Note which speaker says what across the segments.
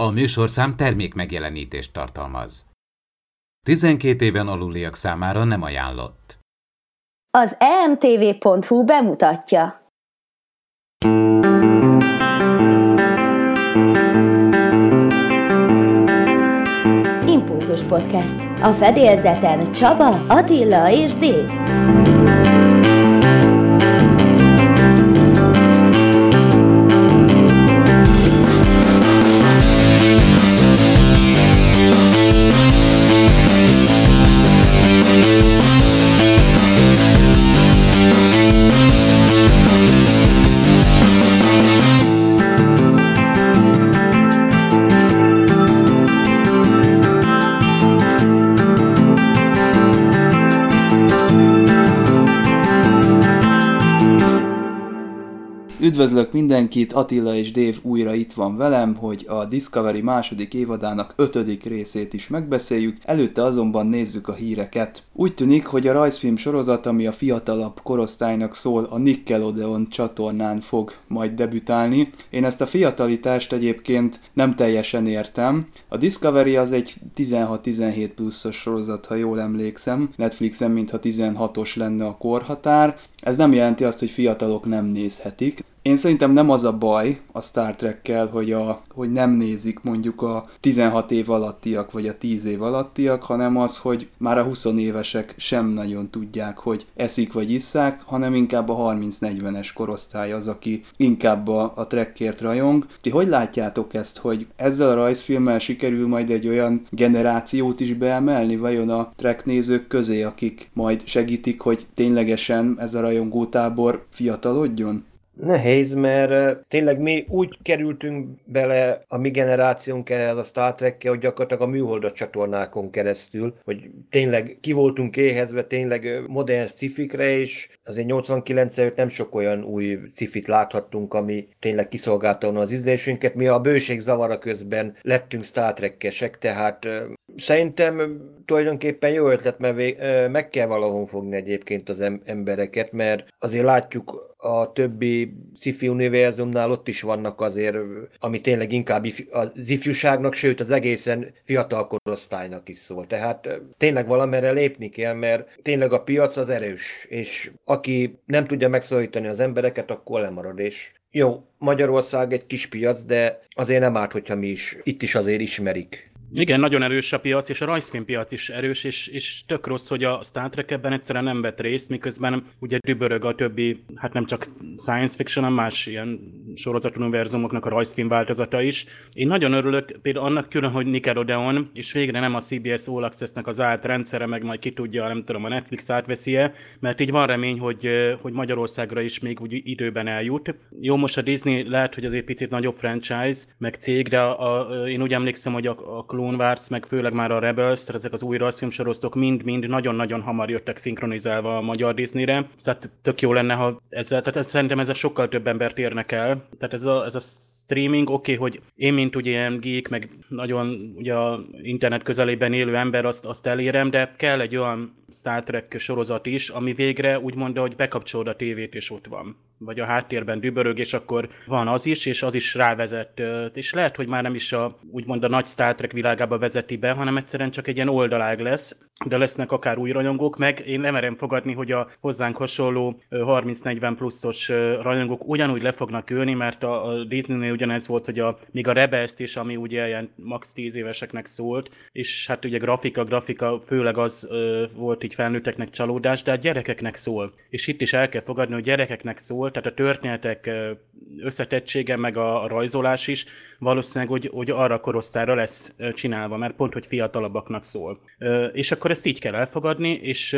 Speaker 1: A műsorszám termék megjelenítést tartalmaz. 12 éven aluliak számára nem ajánlott.
Speaker 2: Az emtv.hu bemutatja. Impulzus Podcast. A fedélzeten Csaba, Attila és Dév.
Speaker 3: Üdvözlök mindenkit, Attila és Dév újra itt van velem, hogy a Discovery második évadának ötödik részét is megbeszéljük, előtte azonban nézzük a híreket. Úgy tűnik, hogy a rajzfilm sorozat, ami a fiatalabb korosztálynak szól, a Nickelodeon csatornán fog majd debütálni. Én ezt a fiatalitást egyébként nem teljesen értem. A Discovery az egy 16-17 pluszos sorozat, ha jól emlékszem. Netflixen mintha 16-os lenne a korhatár. Ez nem jelenti azt, hogy fiatalok nem nézhetik. Én szerintem nem az a baj a Star Trekkel, hogy, a, hogy nem nézik mondjuk a 16 év alattiak vagy a 10 év alattiak, hanem az, hogy már a 20 évesek sem nagyon tudják, hogy eszik vagy isszák, hanem inkább a 30-40-es korosztály az, aki inkább a, a Trekkért rajong. Ti hogy látjátok ezt, hogy ezzel a rajzfilmmel sikerül majd egy olyan generációt is beemelni, vajon a Trek nézők közé, akik majd segítik, hogy ténylegesen ez a rajongótábor fiatalodjon?
Speaker 4: Nehéz, mert tényleg mi úgy kerültünk bele a mi generációnk ehhez a Star trek hogy gyakorlatilag a műholdas csatornákon keresztül, hogy tényleg ki voltunk éhezve tényleg modern cifikre, és azért 89 előtt nem sok olyan új cifit láthattunk, ami tényleg kiszolgálta az ízlésünket. Mi a bőség zavara közben lettünk Star Trek-esek, tehát Szerintem tulajdonképpen jó ötlet, mert meg kell valahol fogni egyébként az embereket, mert azért látjuk a többi sci-fi univerzumnál ott is vannak azért, ami tényleg inkább az ifjúságnak, sőt az egészen fiatal korosztálynak is szól. Tehát tényleg valamerre lépni kell, mert tényleg a piac az erős, és aki nem tudja megszólítani az embereket, akkor lemarad, és jó, Magyarország egy kis piac, de azért nem árt, hogyha mi is itt is azért ismerik
Speaker 5: igen, nagyon erős a piac, és a rajzfilm piac is erős, és, és tök rossz, hogy a Star Trek ebben egyszerűen nem vett részt, miközben ugye dübörög a többi, hát nem csak science fiction, hanem más ilyen sorozatuniverzumoknak a rajzfilm változata is. Én nagyon örülök például annak külön, hogy Nickelodeon, és végre nem a CBS All Access-nek az állt rendszere, meg majd ki tudja, nem tudom, a Netflix átveszi-e, mert így van remény, hogy, hogy Magyarországra is még úgy időben eljut. Jó, most a Disney lehet, hogy azért picit nagyobb franchise, meg cég, de a, a, én úgy emlékszem, hogy a, a Clone Wars, meg főleg már a Rebels, ezek az új rajzfilmsorosztok mind-mind nagyon-nagyon hamar jöttek szinkronizálva a magyar Disneyre, tehát tök jó lenne, ha ezzel, tehát szerintem ezzel sokkal több embert érnek el. Tehát ez a, ez a streaming, oké, okay, hogy én, mint ugye ilyen geek, meg nagyon ugye a internet közelében élő ember, azt, azt elérem, de kell egy olyan Star Trek sorozat is, ami végre úgy mondja, hogy bekapcsolod a tévét, és ott van. Vagy a háttérben dübörög, és akkor van az is, és az is rávezet. És lehet, hogy már nem is a, úgymond a nagy Star Trek világába vezeti be, hanem egyszerűen csak egy ilyen oldalág lesz, de lesznek akár új rajongók, meg én nem merem fogadni, hogy a hozzánk hasonló 30-40 pluszos rajongók ugyanúgy le fognak ülni, mert a, a Disney-nél ugyanez volt, hogy a, még a rebels is, ami ugye ilyen max 10 éveseknek szólt, és hát ugye grafika, grafika főleg az ö, volt így felnőtteknek csalódás, de a gyerekeknek szól. És itt is el kell fogadni, hogy gyerekeknek szól, tehát a történetek összetettsége, meg a, a rajzolás is valószínűleg, hogy, hogy arra korosztályra lesz csinálva, mert pont, hogy fiatalabbaknak szól. Ö, és akkor ezt így kell elfogadni, és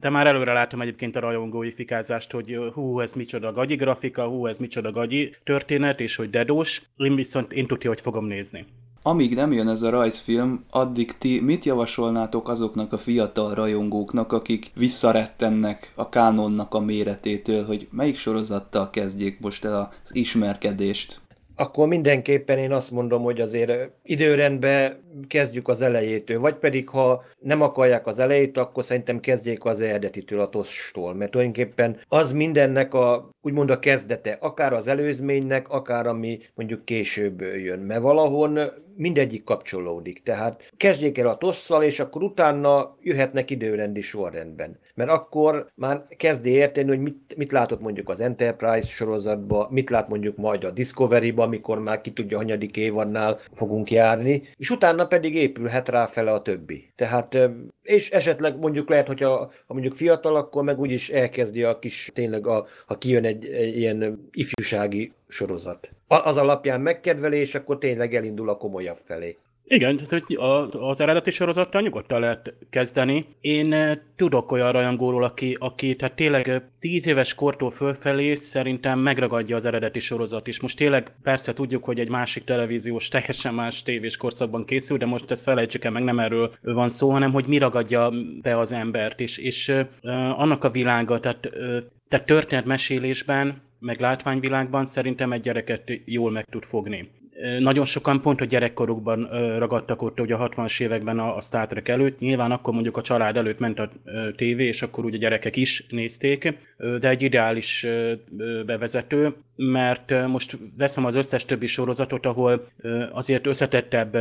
Speaker 5: de már előre látom egyébként a rajongói fikázást, hogy hú, ez micsoda gagyi grafika, hú, ez micsoda gagyi történet, és hogy dedós. Én viszont én tudja, hogy fogom nézni.
Speaker 3: Amíg nem jön ez a rajzfilm, addig ti mit javasolnátok azoknak a fiatal rajongóknak, akik visszarettennek a kánonnak a méretétől, hogy melyik sorozattal kezdjék most el az ismerkedést?
Speaker 4: akkor mindenképpen én azt mondom, hogy azért időrendben kezdjük az elejétől, vagy pedig ha nem akarják az elejét, akkor szerintem kezdjék az eredetitől, a tostól, mert tulajdonképpen az mindennek a, úgymond a kezdete, akár az előzménynek, akár ami mondjuk később jön, mert valahon mindegyik kapcsolódik. Tehát kezdjék el a tosszal, és akkor utána jöhetnek időrendi sorrendben. Mert akkor már kezdi érteni, hogy mit, mit látott mondjuk az Enterprise sorozatba, mit lát mondjuk majd a Discovery-ba, amikor már ki tudja, hanyadik évadnál fogunk járni, és utána pedig épülhet rá fele a többi. Tehát, és esetleg mondjuk lehet, hogyha ha mondjuk fiatal, akkor meg úgyis elkezdi a kis, tényleg, a, ha kijön egy, egy ilyen ifjúsági sorozat. Az alapján megkedveli, és akkor tényleg elindul a komolyabb felé.
Speaker 5: Igen, az eredeti sorozattal nyugodtan lehet kezdeni. Én eh, tudok olyan rajongóról, aki, aki tehát tényleg eh, tíz éves kortól fölfelé szerintem megragadja az eredeti sorozat is. Most tényleg persze tudjuk, hogy egy másik televíziós, teljesen más tévés korszakban készül, de most ezt felejtsük el, meg nem erről van szó, hanem hogy mi ragadja be az embert, és, és uh, annak a világa, tehát, tehát történetmesélésben meg látványvilágban szerintem egy gyereket jól meg tud fogni. Nagyon sokan pont a gyerekkorukban ragadtak ott ugye a 60-as években a, Star Trek előtt. Nyilván akkor mondjuk a család előtt ment a tévé, és akkor ugye a gyerekek is nézték, de egy ideális bevezető, mert most veszem az összes többi sorozatot, ahol azért összetettebb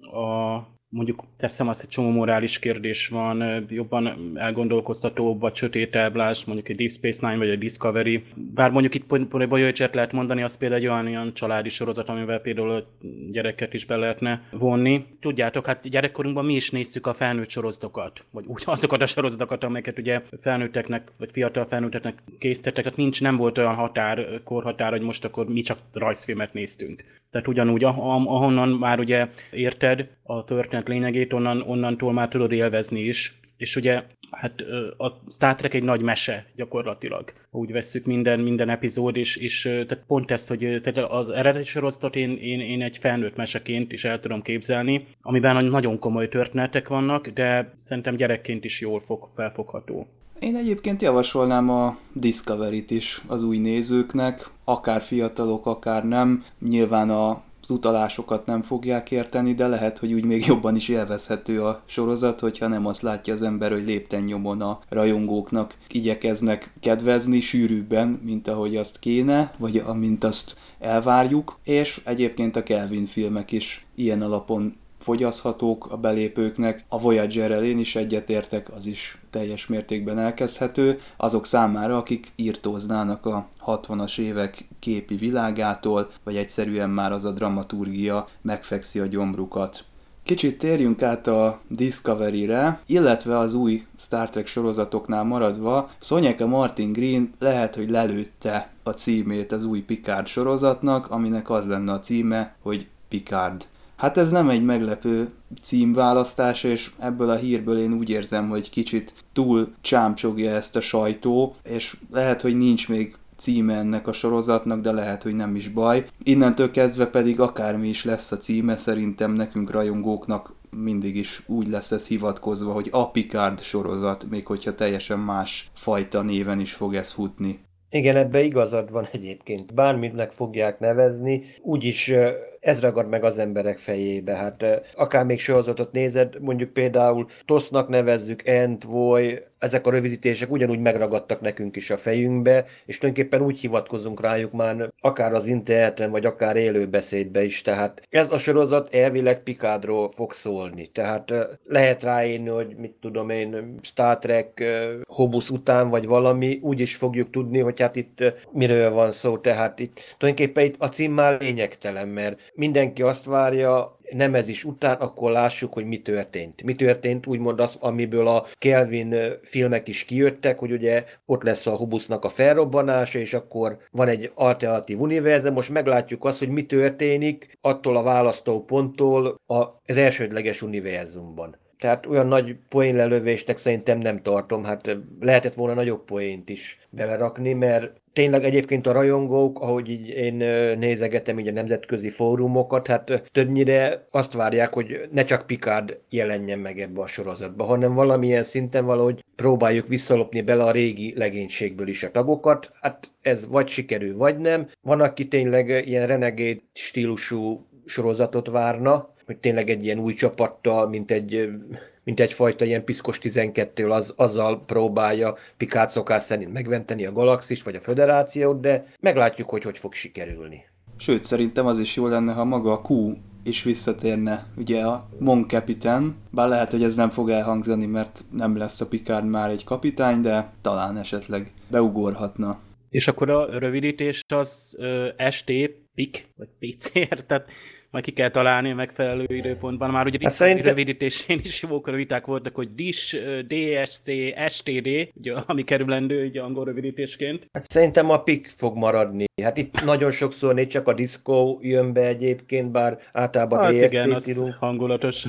Speaker 5: a mondjuk teszem azt, egy csomó morális kérdés van, jobban elgondolkoztatóbb, vagy sötétebb, láss, mondjuk egy Deep Space Nine, vagy egy Discovery. Bár mondjuk itt pont Voyager lehet mondani, az például egy olyan, olyan családi sorozat, amivel például a gyereket is be lehetne vonni. Tudjátok, hát gyerekkorunkban mi is néztük a felnőtt sorozatokat, vagy úgy azokat a sorozatokat, amelyeket ugye felnőtteknek, vagy fiatal felnőtteknek készítettek, tehát nincs, nem volt olyan határ, korhatár, hogy most akkor mi csak rajzfilmet néztünk. Tehát ugyanúgy, ahonnan már ugye érted a történet lényegét, onnan, onnantól már tudod élvezni is. És ugye hát a Star Trek egy nagy mese gyakorlatilag. Úgy vesszük minden, minden epizód, és, és tehát pont ezt, hogy tehát az eredeti sorozatot én, én, én egy felnőtt meseként is el tudom képzelni, amiben nagyon komoly történetek vannak, de szerintem gyerekként is jól fog, felfogható.
Speaker 3: Én egyébként javasolnám a Discovery-t is az új nézőknek, akár fiatalok, akár nem. Nyilván a az utalásokat nem fogják érteni, de lehet, hogy úgy még jobban is élvezhető a sorozat, hogyha nem azt látja az ember, hogy lépten nyomon a rajongóknak igyekeznek kedvezni sűrűbben, mint ahogy azt kéne, vagy amint azt elvárjuk, és egyébként a Kelvin filmek is ilyen alapon fogyaszthatók a belépőknek. A Voyager-rel én is egyetértek, az is teljes mértékben elkezdhető. Azok számára, akik írtóznának a 60-as évek képi világától, vagy egyszerűen már az a dramaturgia megfekszi a gyomrukat. Kicsit térjünk át a Discovery-re, illetve az új Star Trek sorozatoknál maradva, Sonyeka Martin Green lehet, hogy lelőtte a címét az új Picard sorozatnak, aminek az lenne a címe, hogy Picard. Hát ez nem egy meglepő címválasztás, és ebből a hírből én úgy érzem, hogy kicsit túl csámcsogja ezt a sajtó, és lehet, hogy nincs még címe ennek a sorozatnak, de lehet, hogy nem is baj. Innentől kezdve pedig akármi is lesz a címe, szerintem nekünk rajongóknak mindig is úgy lesz ez hivatkozva, hogy a Picard sorozat, még hogyha teljesen más fajta néven is fog ez futni.
Speaker 4: Igen, ebbe igazad van egyébként. Bármitnek fogják nevezni, úgyis ez ragad meg az emberek fejébe. Hát akár még sorozatot nézed, mondjuk például Tosznak nevezzük, Ent, Voy, ezek a rövidítések ugyanúgy megragadtak nekünk is a fejünkbe, és tulajdonképpen úgy hivatkozunk rájuk már akár az interneten, vagy akár élőbeszédbe is. Tehát ez a sorozat elvileg Pikádról fog szólni. Tehát lehet ráírni, hogy mit tudom én, Star Trek Hobus után, vagy valami, úgy is fogjuk tudni, hogy hát itt miről van szó. Tehát itt tulajdonképpen itt a cím már lényegtelen, mert mindenki azt várja, nem ez is után, akkor lássuk, hogy mi történt. Mi történt, úgymond az, amiből a Kelvin filmek is kijöttek, hogy ugye ott lesz a Hubusznak a felrobbanása, és akkor van egy alternatív univerzum, most meglátjuk azt, hogy mi történik attól a választóponttól az elsődleges univerzumban. Tehát olyan nagy poénlelövéstek szerintem nem tartom, hát lehetett volna nagyobb poént is belerakni, mert tényleg egyébként a rajongók, ahogy így én nézegetem így a nemzetközi fórumokat, hát többnyire azt várják, hogy ne csak Picard jelenjen meg ebbe a sorozatba, hanem valamilyen szinten valahogy próbáljuk visszalopni bele a régi legénységből is a tagokat. Hát ez vagy sikerül, vagy nem. Van, aki tényleg ilyen renegéd stílusú sorozatot várna, hogy tényleg egy ilyen új csapattal, mint egy mint egyfajta ilyen piszkos 12 az, azzal próbálja Pikát szokás szerint megventeni a galaxis vagy a föderációt, de meglátjuk, hogy hogy fog sikerülni.
Speaker 3: Sőt, szerintem az is jó lenne, ha maga a Q is visszatérne ugye a Mon Capitaine, bár lehet, hogy ez nem fog elhangzani, mert nem lesz a Picard már egy kapitány, de talán esetleg beugorhatna.
Speaker 5: És akkor a rövidítés az ö, ST, PIC, vagy PCR, tehát majd ki kell találni a megfelelő időpontban. Már ugye hát szerint... rövidítésén is jók a viták voltak, hogy DIS, DSC, STD, ugye, ami kerülendő ugye angol rövidítésként.
Speaker 4: Hát szerintem a PIC fog maradni. Hát itt nagyon sokszor négy csak a Disco jön be egyébként, bár általában
Speaker 5: az DSC igen, az hangulatos.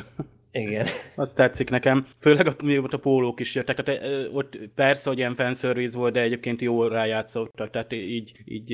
Speaker 4: Igen.
Speaker 5: Az tetszik nekem. Főleg még ott a pólók is jöttek. Tehát ott persze, hogy ilyen fanservice volt, de egyébként jól rájátszottak. Tehát így, így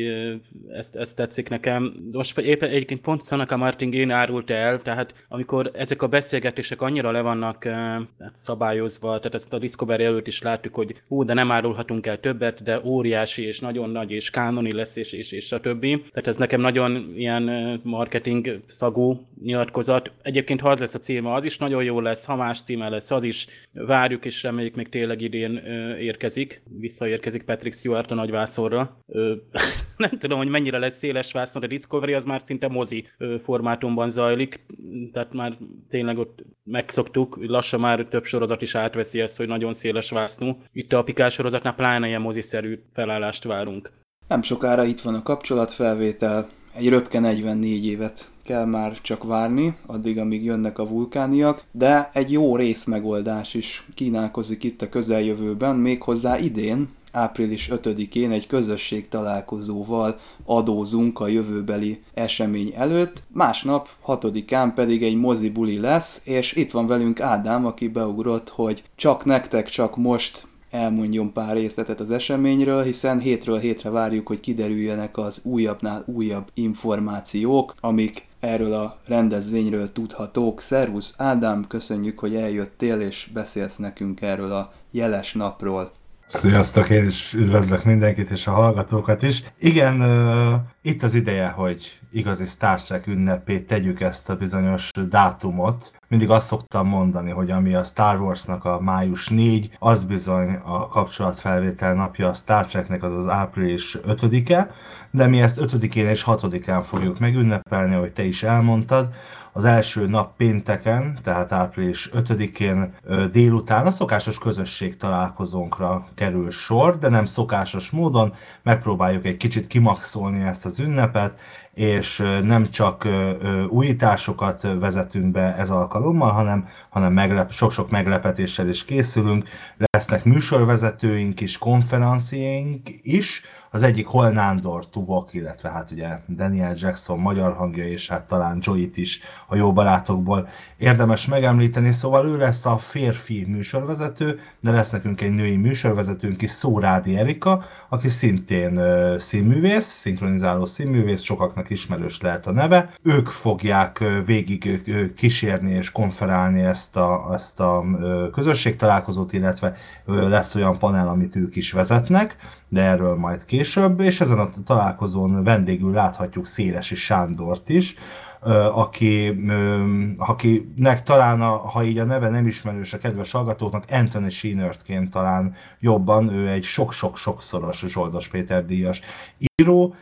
Speaker 5: ezt, ezt tetszik nekem. Most éppen egyébként pont Szanaka Martingén árult el, tehát amikor ezek a beszélgetések annyira le vannak hát szabályozva, tehát ezt a Discovery előtt is láttuk, hogy hú, de nem árulhatunk el többet, de óriási és nagyon nagy és kánoni lesz, és, és, és a többi. Tehát ez nekem nagyon ilyen marketing szagú nyilatkozat. Egyébként ha az lesz a címe, az is nagyon nagyon jó lesz, ha más címe lesz, az is várjuk, és reméljük még tényleg idén érkezik, visszaérkezik Patrick Stewart a nagyvászorra. Nem tudom, hogy mennyire lesz széles vászon, a Discovery az már szinte mozi formátumban zajlik, tehát már tényleg ott megszoktuk, lassan már több sorozat is átveszi ezt, hogy nagyon széles vásznú. Itt a Pikás sorozatnál pláne ilyen moziszerű felállást várunk.
Speaker 3: Nem sokára itt van a kapcsolatfelvétel, egy röpke 44 évet kell már csak várni, addig, amíg jönnek a vulkániak, de egy jó részmegoldás is kínálkozik itt a közeljövőben, méghozzá idén, április 5-én egy közösség találkozóval adózunk a jövőbeli esemény előtt, másnap 6-án pedig egy mozibuli lesz, és itt van velünk Ádám, aki beugrott, hogy csak nektek, csak most elmondjon pár részletet az eseményről, hiszen hétről hétre várjuk, hogy kiderüljenek az újabbnál újabb információk, amik erről a rendezvényről tudhatók. Szervusz Ádám, köszönjük, hogy eljöttél és beszélsz nekünk erről a jeles napról.
Speaker 6: Sziasztok, én is üdvözlök mindenkit és a hallgatókat is. Igen, uh, itt az ideje, hogy igazi Star Trek ünnepé tegyük ezt a bizonyos dátumot. Mindig azt szoktam mondani, hogy ami a Star Warsnak a május 4, az bizony a kapcsolatfelvétel napja a Star Treknek az az április 5-e, de mi ezt 5-én és 6-án fogjuk megünnepelni, ahogy te is elmondtad az első nap pénteken, tehát április 5-én délután a szokásos közösség találkozónkra kerül sor, de nem szokásos módon. Megpróbáljuk egy kicsit kimaxolni ezt az ünnepet, és nem csak újításokat vezetünk be ez alkalommal, hanem, hanem meglep, sok-sok meglepetéssel is készülünk. Lesznek műsorvezetőink is, konferenciénk is, az egyik Hol Nándor Tuvok, illetve hát ugye Daniel Jackson magyar hangja, és hát talán Joey-t is a jó barátokból érdemes megemlíteni, szóval ő lesz a férfi műsorvezető, de lesz nekünk egy női műsorvezetőnk is, Szórádi Erika, aki szintén színművész, szinkronizáló színművész, sokaknak ismerős lehet a neve. Ők fogják végig kísérni és konferálni ezt a, ezt a közösségtalálkozót, illetve lesz olyan panel, amit ők is vezetnek, de erről majd később, és ezen a találkozón vendégül láthatjuk Szélesi Sándort is, aki, akinek talán, a, ha így a neve nem ismerős a kedves hallgatóknak, Anthony Sheenertként talán jobban, ő egy sok-sok-sokszoros Zsoldos Péter díjas író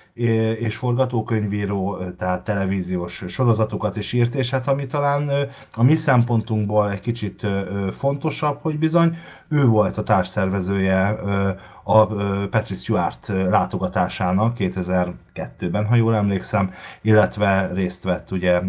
Speaker 6: és forgatókönyvíró, tehát televíziós sorozatokat is írt, és hát ami talán a mi szempontunkból egy kicsit fontosabb, hogy bizony ő volt a társszervezője a Patrick Stewart látogatásának 2002-ben, ha jól emlékszem, illetve részt vett ugye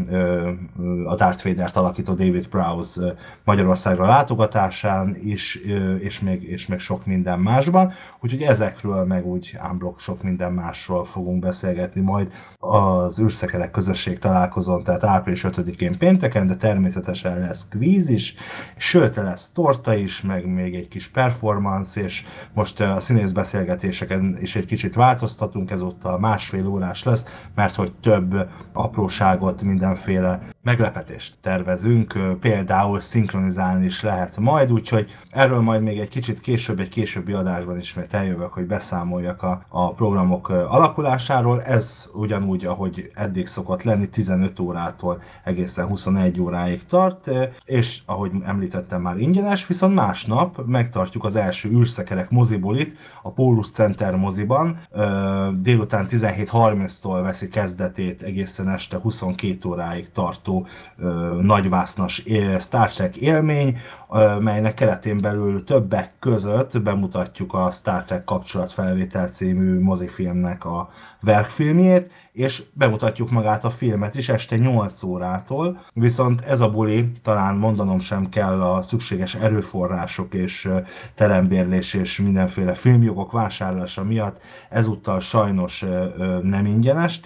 Speaker 6: a Darth Vader-t alakító David Prowse Magyarországra látogatásán is, és még, és még sok minden másban, úgyhogy ezekről meg úgy ámblok sok minden másról fogunk beszélgetni majd az űrszekerek közösség találkozón, tehát április 5-én pénteken, de természetesen lesz kvíz is, sőt lesz torta is, meg még egy kis performance, és most a színész beszélgetéseken is egy kicsit változtatunk, ezúttal másfél órás lesz, mert hogy több apróságot, mindenféle meglepetést tervezünk, például szinkronizálni is lehet majd, úgyhogy erről majd még egy kicsit később, egy későbbi adásban ismét eljövök, hogy beszámoljak a, a programok alakulásáról. Ez ugyanúgy, ahogy eddig szokott lenni, 15 órától egészen 21 óráig tart, és ahogy említettem már ingyenes, viszont másnap megtartjuk az első űrszekerek mozibulit a Pólus Center moziban, délután 17.30-tól veszi kezdetét egészen este 22 óráig tartó látható nagyvásznas Star Trek élmény, melynek keretén belül többek között bemutatjuk a Star Trek kapcsolatfelvétel című mozifilmnek a verkfilmjét, és bemutatjuk magát a filmet is este 8 órától, viszont ez a buli, talán mondanom sem kell a szükséges erőforrások és terembérlés és mindenféle filmjogok vásárlása miatt. Ezúttal sajnos nem ingyenes,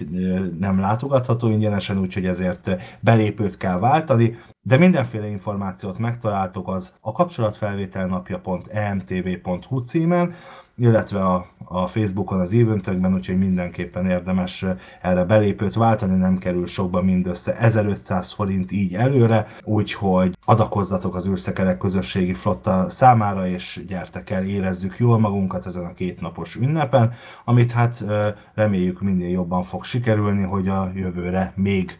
Speaker 6: nem látogatható ingyenesen, úgyhogy ezért belépőt kell váltani, de mindenféle információt megtaláltok az a kapcsolatfelvételnapja.emtv.hu címen, illetve a, a Facebookon az eventökben, úgyhogy mindenképpen érdemes erre belépőt váltani, nem kerül sokba mindössze 1500 forint így előre, úgyhogy adakozzatok az űrszekerek közösségi flotta számára, és gyertek el, érezzük jól magunkat ezen a kétnapos ünnepen, amit hát reméljük minél jobban fog sikerülni, hogy a jövőre még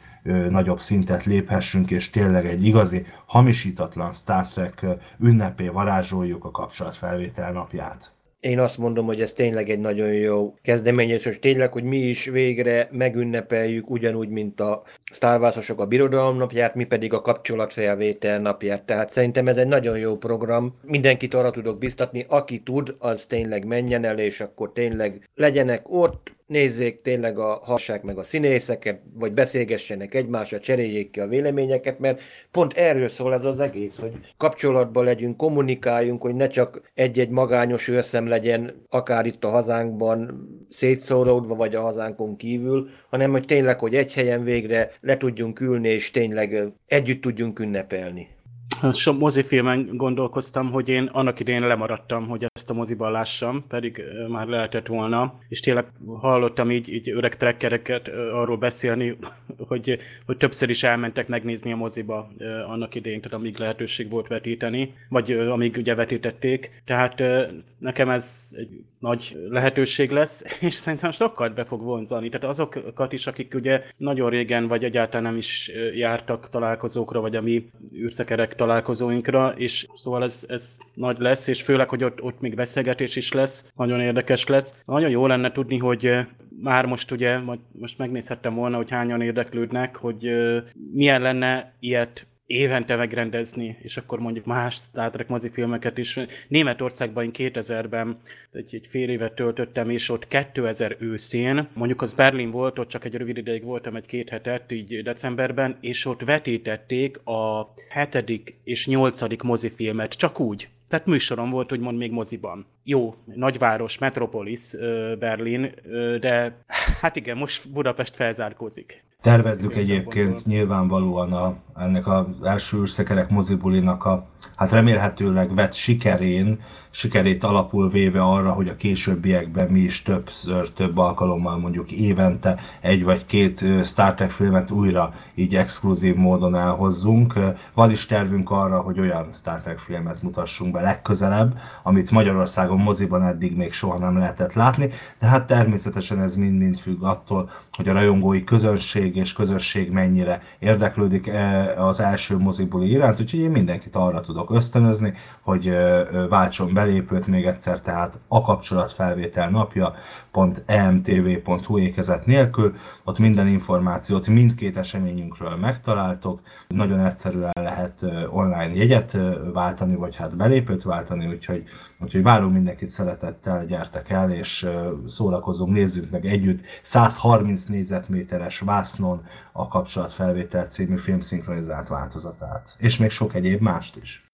Speaker 6: nagyobb szintet léphessünk, és tényleg egy igazi, hamisítatlan Star Trek ünnepé varázsoljuk a kapcsolatfelvétel napját.
Speaker 4: Én azt mondom, hogy ez tényleg egy nagyon jó kezdeményezés, és tényleg, hogy mi is végre megünnepeljük ugyanúgy, mint a Star Wars-osok a Birodalom napját, mi pedig a kapcsolatfelvétel napját. Tehát szerintem ez egy nagyon jó program. Mindenkit arra tudok biztatni, aki tud, az tényleg menjen el, és akkor tényleg legyenek ott, nézzék tényleg a hassák meg a színészeket, vagy beszélgessenek egymásra, cseréljék ki a véleményeket, mert pont erről szól ez az egész, hogy kapcsolatban legyünk, kommunikáljunk, hogy ne csak egy-egy magányos őrszem legyen, akár itt a hazánkban szétszóródva, vagy a hazánkon kívül, hanem hogy tényleg, hogy egy helyen végre le tudjunk ülni, és tényleg együtt tudjunk ünnepelni.
Speaker 5: Sok mozifilmen gondolkoztam, hogy én annak idején lemaradtam, hogy ezt a moziban lássam, pedig már lehetett volna, és tényleg hallottam így, így öreg trekkereket arról beszélni, hogy, hogy többször is elmentek megnézni a moziba annak idején, tehát amíg lehetőség volt vetíteni, vagy amíg ugye vetítették. Tehát nekem ez egy nagy lehetőség lesz, és szerintem sokkal be fog vonzani. Tehát azokat is, akik ugye nagyon régen, vagy egyáltalán nem is jártak találkozókra, vagy a mi űrszekerek találkozóinkra, és szóval ez, ez nagy lesz, és főleg, hogy ott, ott még beszélgetés is lesz, nagyon érdekes lesz. Nagyon jó lenne tudni, hogy már most ugye, most megnézhettem volna, hogy hányan érdeklődnek, hogy milyen lenne ilyet évente megrendezni, és akkor mondjuk más Star Trek mozifilmeket is. Németországban én 2000-ben egy, egy fél évet töltöttem, és ott 2000 őszén, mondjuk az Berlin volt, ott csak egy rövid ideig voltam, egy két hetet, így decemberben, és ott vetítették a hetedik és nyolcadik mozifilmet, csak úgy. Tehát műsorom volt, úgymond még moziban. Jó, nagyváros, metropolis, Berlin, de hát igen, most Budapest felzárkózik.
Speaker 6: Tervezzük egyébként nyilvánvalóan a, ennek az első űrszekerek mozibulinak a hát remélhetőleg vett sikerén, sikerét alapul véve arra, hogy a későbbiekben mi is többször, több alkalommal mondjuk évente egy vagy két Star Trek filmet újra így exkluzív módon elhozzunk. Van is tervünk arra, hogy olyan Star Trek filmet mutassunk be legközelebb, amit Magyarországon moziban eddig még soha nem lehetett látni, de hát természetesen ez mind-mind függ attól, hogy a rajongói közönség és közösség mennyire érdeklődik az első mozibuli iránt, úgyhogy én mindenkit arra tudok ösztönözni, hogy váltson belépőt még egyszer, tehát a kapcsolatfelvétel napja emtv.hu ékezet nélkül, ott minden információt mindkét eseményünkről megtaláltok, nagyon egyszerűen lehet online jegyet váltani, vagy hát belépőt váltani, úgyhogy, úgyhogy várunk mindenkit szeretettel, gyertek el, és szórakozunk, nézzük meg együtt 130 négyzetméteres vásznon a kapcsolatfelvétel című filmszinkronizált változatát. És még sok egyéb mást is.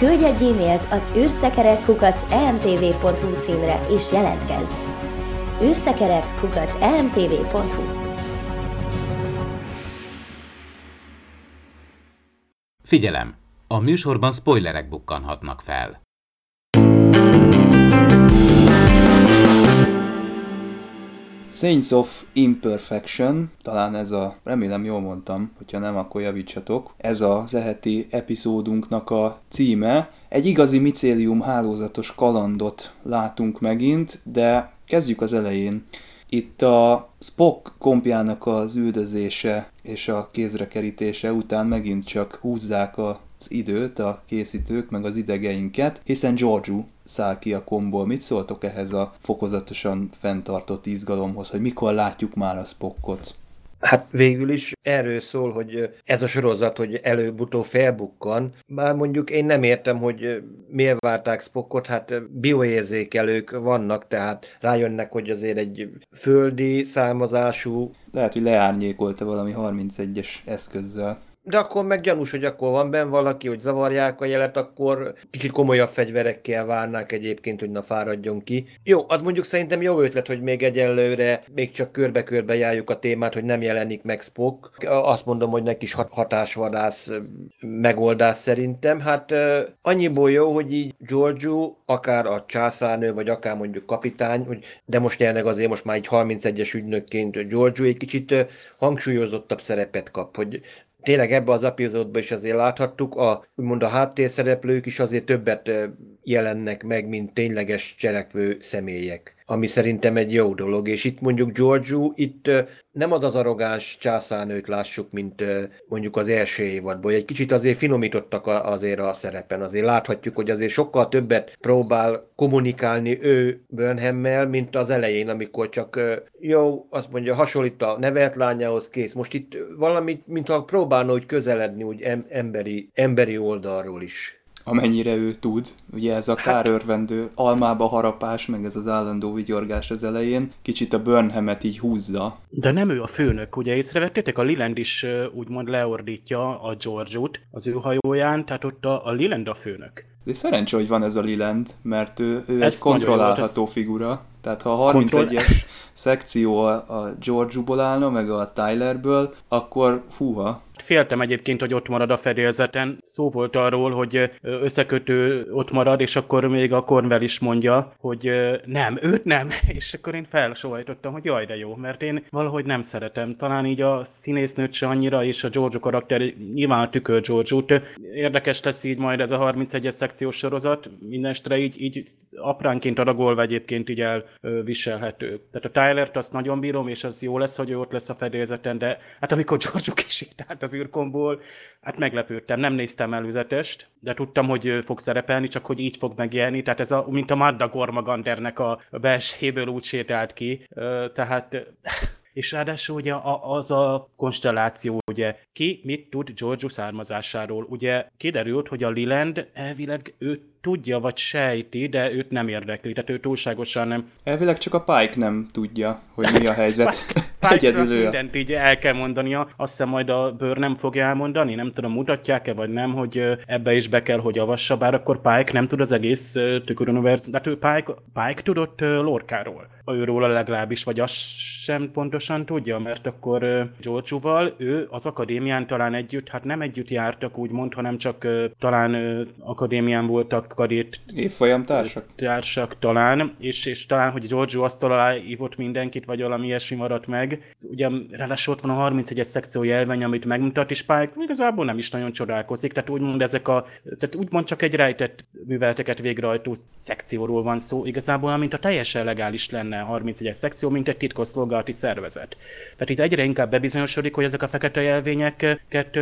Speaker 2: Küldj egy e-mailt az űrszekerek.emtv.hu címre és jelentkezz! űrszekerek.emtv.hu
Speaker 1: Figyelem! A műsorban spoilerek bukkanhatnak fel.
Speaker 3: Saints of Imperfection, talán ez a, remélem jól mondtam, hogyha nem, akkor javítsatok. Ez az eheti epizódunknak a címe. Egy igazi micélium hálózatos kalandot látunk megint, de kezdjük az elején. Itt a Spock kompjának az üldözése és a kézrekerítése után megint csak húzzák az időt a készítők, meg az idegeinket, hiszen Giorgio száll ki a komból. Mit szóltok ehhez a fokozatosan fenntartott izgalomhoz, hogy mikor látjuk már a Spockot?
Speaker 4: Hát végül is erről szól, hogy ez a sorozat, hogy előbb-utóbb felbukkan. Bár mondjuk én nem értem, hogy miért várták Spockot, hát bioérzékelők vannak, tehát rájönnek, hogy azért egy földi származású...
Speaker 3: Lehet, hogy leárnyékolta valami 31-es eszközzel
Speaker 4: de akkor meg gyanús, hogy akkor van benne valaki, hogy zavarják a jelet, akkor kicsit komolyabb fegyverekkel várnák egyébként, hogy na fáradjon ki. Jó, az mondjuk szerintem jó ötlet, hogy még egyelőre még csak körbe-körbe járjuk a témát, hogy nem jelenik meg Spock. Azt mondom, hogy neki is hatásvadász megoldás szerintem. Hát annyiból jó, hogy így Giorgio, akár a császárnő, vagy akár mondjuk kapitány, hogy de most jelenleg azért most már egy 31-es ügynökként Giorgio egy kicsit hangsúlyozottabb szerepet kap, hogy tényleg ebbe az epizódban is azért láthattuk, a, úgymond a háttérszereplők is azért többet jelennek meg, mint tényleges cselekvő személyek, ami szerintem egy jó dolog, és itt mondjuk Giorgio, itt nem az az arrogáns császárnőt lássuk, mint mondjuk az első évadból, egy kicsit azért finomítottak azért a szerepen, azért láthatjuk, hogy azért sokkal többet próbál kommunikálni ő Burnhammel, mint az elején, amikor csak jó, azt mondja, hasonlít a nevelt lányához, kész. Most itt valamit, mintha próbálna úgy közeledni úgy emberi, emberi oldalról is
Speaker 3: amennyire ő tud. Ugye ez a hát- kárörvendő almába harapás, meg ez az állandó vigyorgás az elején, kicsit a Burnhamet így húzza.
Speaker 5: De nem ő a főnök, ugye észrevettétek? A Liland is úgymond leordítja a George-ot az ő hajóján, tehát ott a, a Liland a főnök.
Speaker 3: De szerencsé, hogy van ez a Liland, mert ő, ő egy kontrollálható ez... figura. Tehát ha a 31-es Kontroll... szekció a, a George-ból állna, meg a Tylerből, akkor húha,
Speaker 5: Féltem egyébként, hogy ott marad a fedélzeten. Szó volt arról, hogy összekötő ott marad, és akkor még a Cornwell is mondja, hogy nem, őt nem. És akkor én felsóhajtottam, hogy jaj, de jó, mert én valahogy nem szeretem. Talán így a színésznőt se annyira, és a George karakter nyilván a tükör George-út. Érdekes lesz így majd ez a 31-es szekciós sorozat. Mindenestre így, így apránként adagolva egyébként így elviselhető. Tehát a Tyler-t azt nagyon bírom, és az jó lesz, hogy ő ott lesz a fedélzeten, de hát amikor George kisétált az űrkomból, hát meglepődtem, nem néztem előzetest, de tudtam, hogy fog szerepelni, csak hogy így fog megjelenni, tehát ez a, mint a Madda Gormagandernek a belséből úgy sétált ki, tehát és ráadásul ugye az a konstelláció, ugye ki mit tud Giorgio származásáról. Ugye kiderült, hogy a Liland elvileg ő tudja, vagy sejti, de őt nem érdekli, tehát ő túlságosan nem.
Speaker 3: Elvileg csak a Pike nem tudja, hogy mi a helyzet.
Speaker 5: Egyedül ő. Mindent így el kell mondania, azt hiszem majd a bőr nem fogja elmondani, nem tudom, mutatják-e, vagy nem, hogy ebbe is be kell, hogy avassa, bár akkor Pike nem tud az egész tüköruniverzum, de ő Pike, Pike tudott Lorkáról. Őról legalábbis, vagy azt sem pontosan tudja, mert akkor George-val ő az akadémián talán együtt, hát nem együtt jártak úgymond, hanem csak talán akadémián voltak kadét
Speaker 3: évfolyam társak.
Speaker 5: Társak talán, és, és talán, hogy Giorgio azt alá ívott mindenkit, vagy valami ilyesmi maradt meg. Ugye ráadásul ott van a 31-es szekció jelveny, amit megmutat, és Pike igazából nem is nagyon csodálkozik, tehát úgymond ezek a, tehát úgymond csak egy rejtett műveleteket végrehajtó szekcióról van szó, igazából, mint a teljesen legális lenne a 31-es szekció, mint egy titkosszolgálati szervezet. Tehát itt egyre inkább bebizonyosodik, hogy ezek a fekete jelvényeket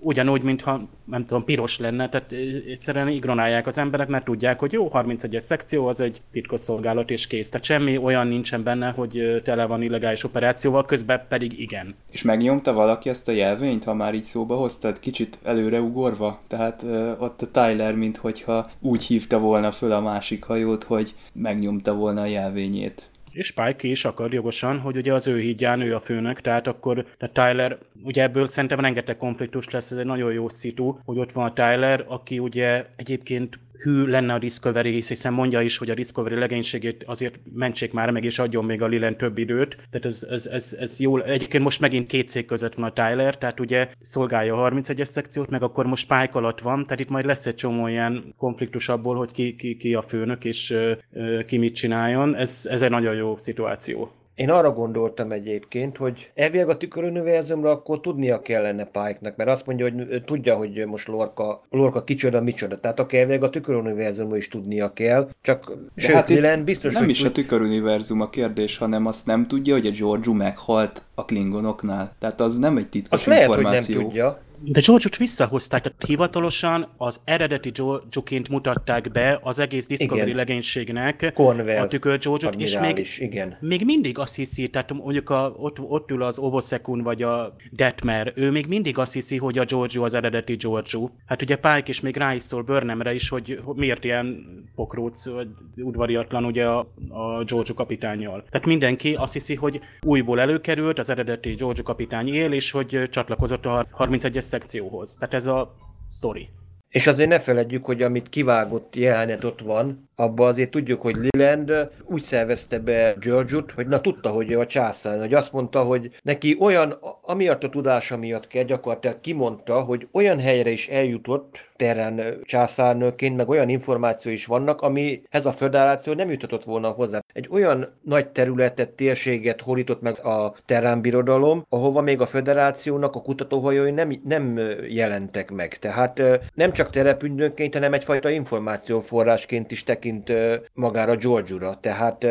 Speaker 5: ugyanúgy, mintha nem tudom, piros lenne, tehát egyszerűen ignorálják az emberek, mert tudják, hogy jó, 31-es szekció az egy titkosszolgálat és kész. Tehát semmi olyan nincsen benne, hogy tele van illegális operációval, közben pedig igen.
Speaker 3: És megnyomta valaki ezt a jelvényt, ha már így szóba hoztad, kicsit előre ugorva? Tehát ö, ott a Tyler, mintha úgy hívta volna föl a másik hajót, hogy megnyomta volna a jelvényét
Speaker 5: és Spike is akar jogosan, hogy ugye az ő hídján ő a főnök, tehát akkor tehát Tyler, ugye ebből szerintem rengeteg konfliktus lesz, ez egy nagyon jó szitu, hogy ott van a Tyler, aki ugye egyébként hű lenne a Discovery, hiszen mondja is, hogy a Discovery legénységét azért mentsék már meg, és adjon még a Lilen több időt. Tehát ez, ez, ez, ez jó. Egyébként most megint két cég között van a Tyler, tehát ugye szolgálja a 31-es szekciót, meg akkor most Pike alatt van, tehát itt majd lesz egy csomó ilyen konfliktus abból, hogy ki, ki, ki a főnök, és uh, ki mit csináljon. Ez, ez egy nagyon jó szituáció.
Speaker 4: Én arra gondoltam egyébként, hogy elvileg a tüköruniverzumra akkor tudnia kellene Pike-nak, mert azt mondja, hogy tudja, hogy most Lorca, Lorca kicsoda, micsoda. Tehát akkor elvileg a tüköruniverzumra is tudnia kell, csak
Speaker 3: De sőt, hát Dylan biztos, nem hogy is tud... a tüköruniverzum a kérdés, hanem azt nem tudja, hogy a Giorgio meghalt a klingonoknál. Tehát az nem egy titkos azt információ. lehet, hogy nem tudja.
Speaker 5: De George-ot visszahozták, tehát hivatalosan az eredeti George-ként mutatták be az egész Discovery igen. legénységnek
Speaker 4: Cornwell,
Speaker 5: a tükör george és még,
Speaker 4: igen.
Speaker 5: még mindig azt hiszi, tehát mondjuk a, ott, ott ül az Ovosekun vagy a Detmer, ő még mindig azt hiszi, hogy a Giorgio az eredeti Giorgio. Hát ugye Pike is még rá is szól Burnhamre is, hogy miért ilyen pokróc, udvariatlan ugye a, a Giorgio kapitányjal. Tehát mindenki azt hiszi, hogy újból előkerült, az eredeti Giorgio kapitány él, és hogy csatlakozott a 31 szekcióhoz. Tehát ez a sztori.
Speaker 4: És azért ne feledjük, hogy amit kivágott jelenet ott van, abba azért tudjuk, hogy Liland úgy szervezte be George-ut, hogy na tudta, hogy a császár, hogy azt mondta, hogy neki olyan, amiatt a tudása miatt kell, gyakorlatilag kimondta, hogy olyan helyre is eljutott terán császárnőként, meg olyan információ is vannak, amihez a föderáció nem jutatott volna hozzá. Egy olyan nagy területet, térséget horított meg a terán birodalom, ahova még a föderációnak a kutatóhajói nem, nem jelentek meg. Tehát nem csak terepügynökként, hanem egyfajta információforrásként is tekint magára George-ura. Tehát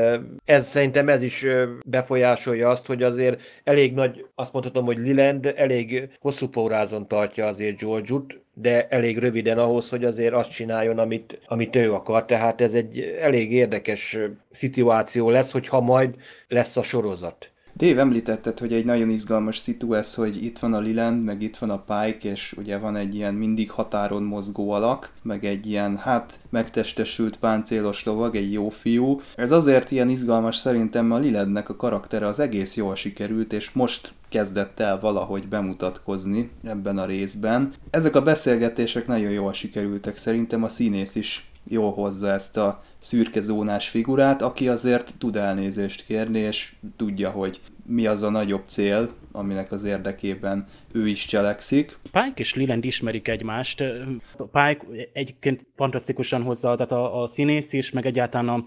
Speaker 4: ez szerintem ez is befolyásolja azt, hogy azért elég nagy, azt mondhatom, hogy Liland elég hosszú pórázon tartja azért George-ut, de elég röviden ahhoz, hogy azért azt csináljon, amit, amit ő akar. Tehát ez egy elég érdekes szituáció lesz, hogyha majd lesz a sorozat.
Speaker 3: Dave említetted, hogy egy nagyon izgalmas szitu ez, hogy itt van a Liland, meg itt van a Pike, és ugye van egy ilyen mindig határon mozgó alak, meg egy ilyen, hát, megtestesült páncélos lovag, egy jó fiú. Ez azért ilyen izgalmas szerintem, a Lilandnek a karaktere az egész jól sikerült, és most kezdett el valahogy bemutatkozni ebben a részben. Ezek a beszélgetések nagyon jól sikerültek, szerintem a színész is jól hozza ezt a szürke zónás figurát, aki azért tud elnézést kérni, és tudja, hogy mi az a nagyobb cél, aminek az érdekében ő is cselekszik.
Speaker 5: Pike és Leland ismerik egymást. Pike egyébként fantasztikusan hozza, tehát a, a színész is, meg egyáltalán a,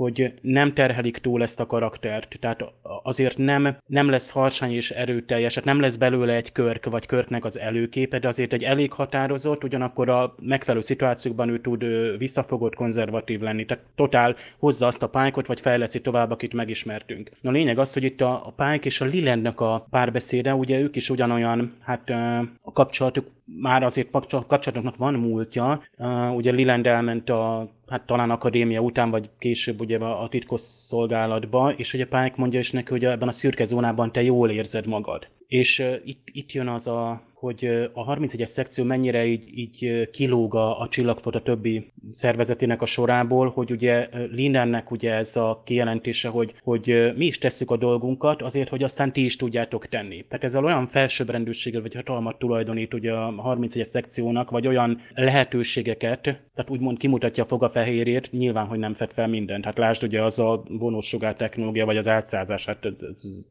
Speaker 5: hogy nem terhelik túl ezt a karaktert. Tehát azért nem, nem lesz harsány és erőteljes, tehát nem lesz belőle egy körk, vagy körknek az előképe, de azért egy elég határozott, ugyanakkor a megfelelő szituációkban ő tud visszafogott, konzervatív lenni. Tehát totál hozza azt a pálykot, vagy fejleszi tovább, akit megismertünk. Na a lényeg az, hogy itt a, a pályk és a Lilandnak a párbeszéde, ugye ők is ugyanolyan, hát a kapcsolatuk már azért kapcsolatoknak van múltja. Ugye Liland elment a hát talán akadémia után, vagy később ugye a titkos szolgálatba, és ugye Pike mondja is neki, hogy ebben a szürke zónában te jól érzed magad. És uh, itt, itt jön az a hogy a 31-es szekció mennyire így, így kilóg a, a csillagfot többi szervezetének a sorából, hogy ugye Lindennek ugye ez a kijelentése, hogy, hogy mi is tesszük a dolgunkat azért, hogy aztán ti is tudjátok tenni. Tehát ezzel olyan felsőbbrendűséggel vagy hatalmat tulajdonít ugye a 31-es szekciónak, vagy olyan lehetőségeket, tehát úgymond kimutatja a fogafehérjét, nyilván, hogy nem fed fel mindent. Hát lásd ugye az a vonósugár technológia, vagy az átszázás, hát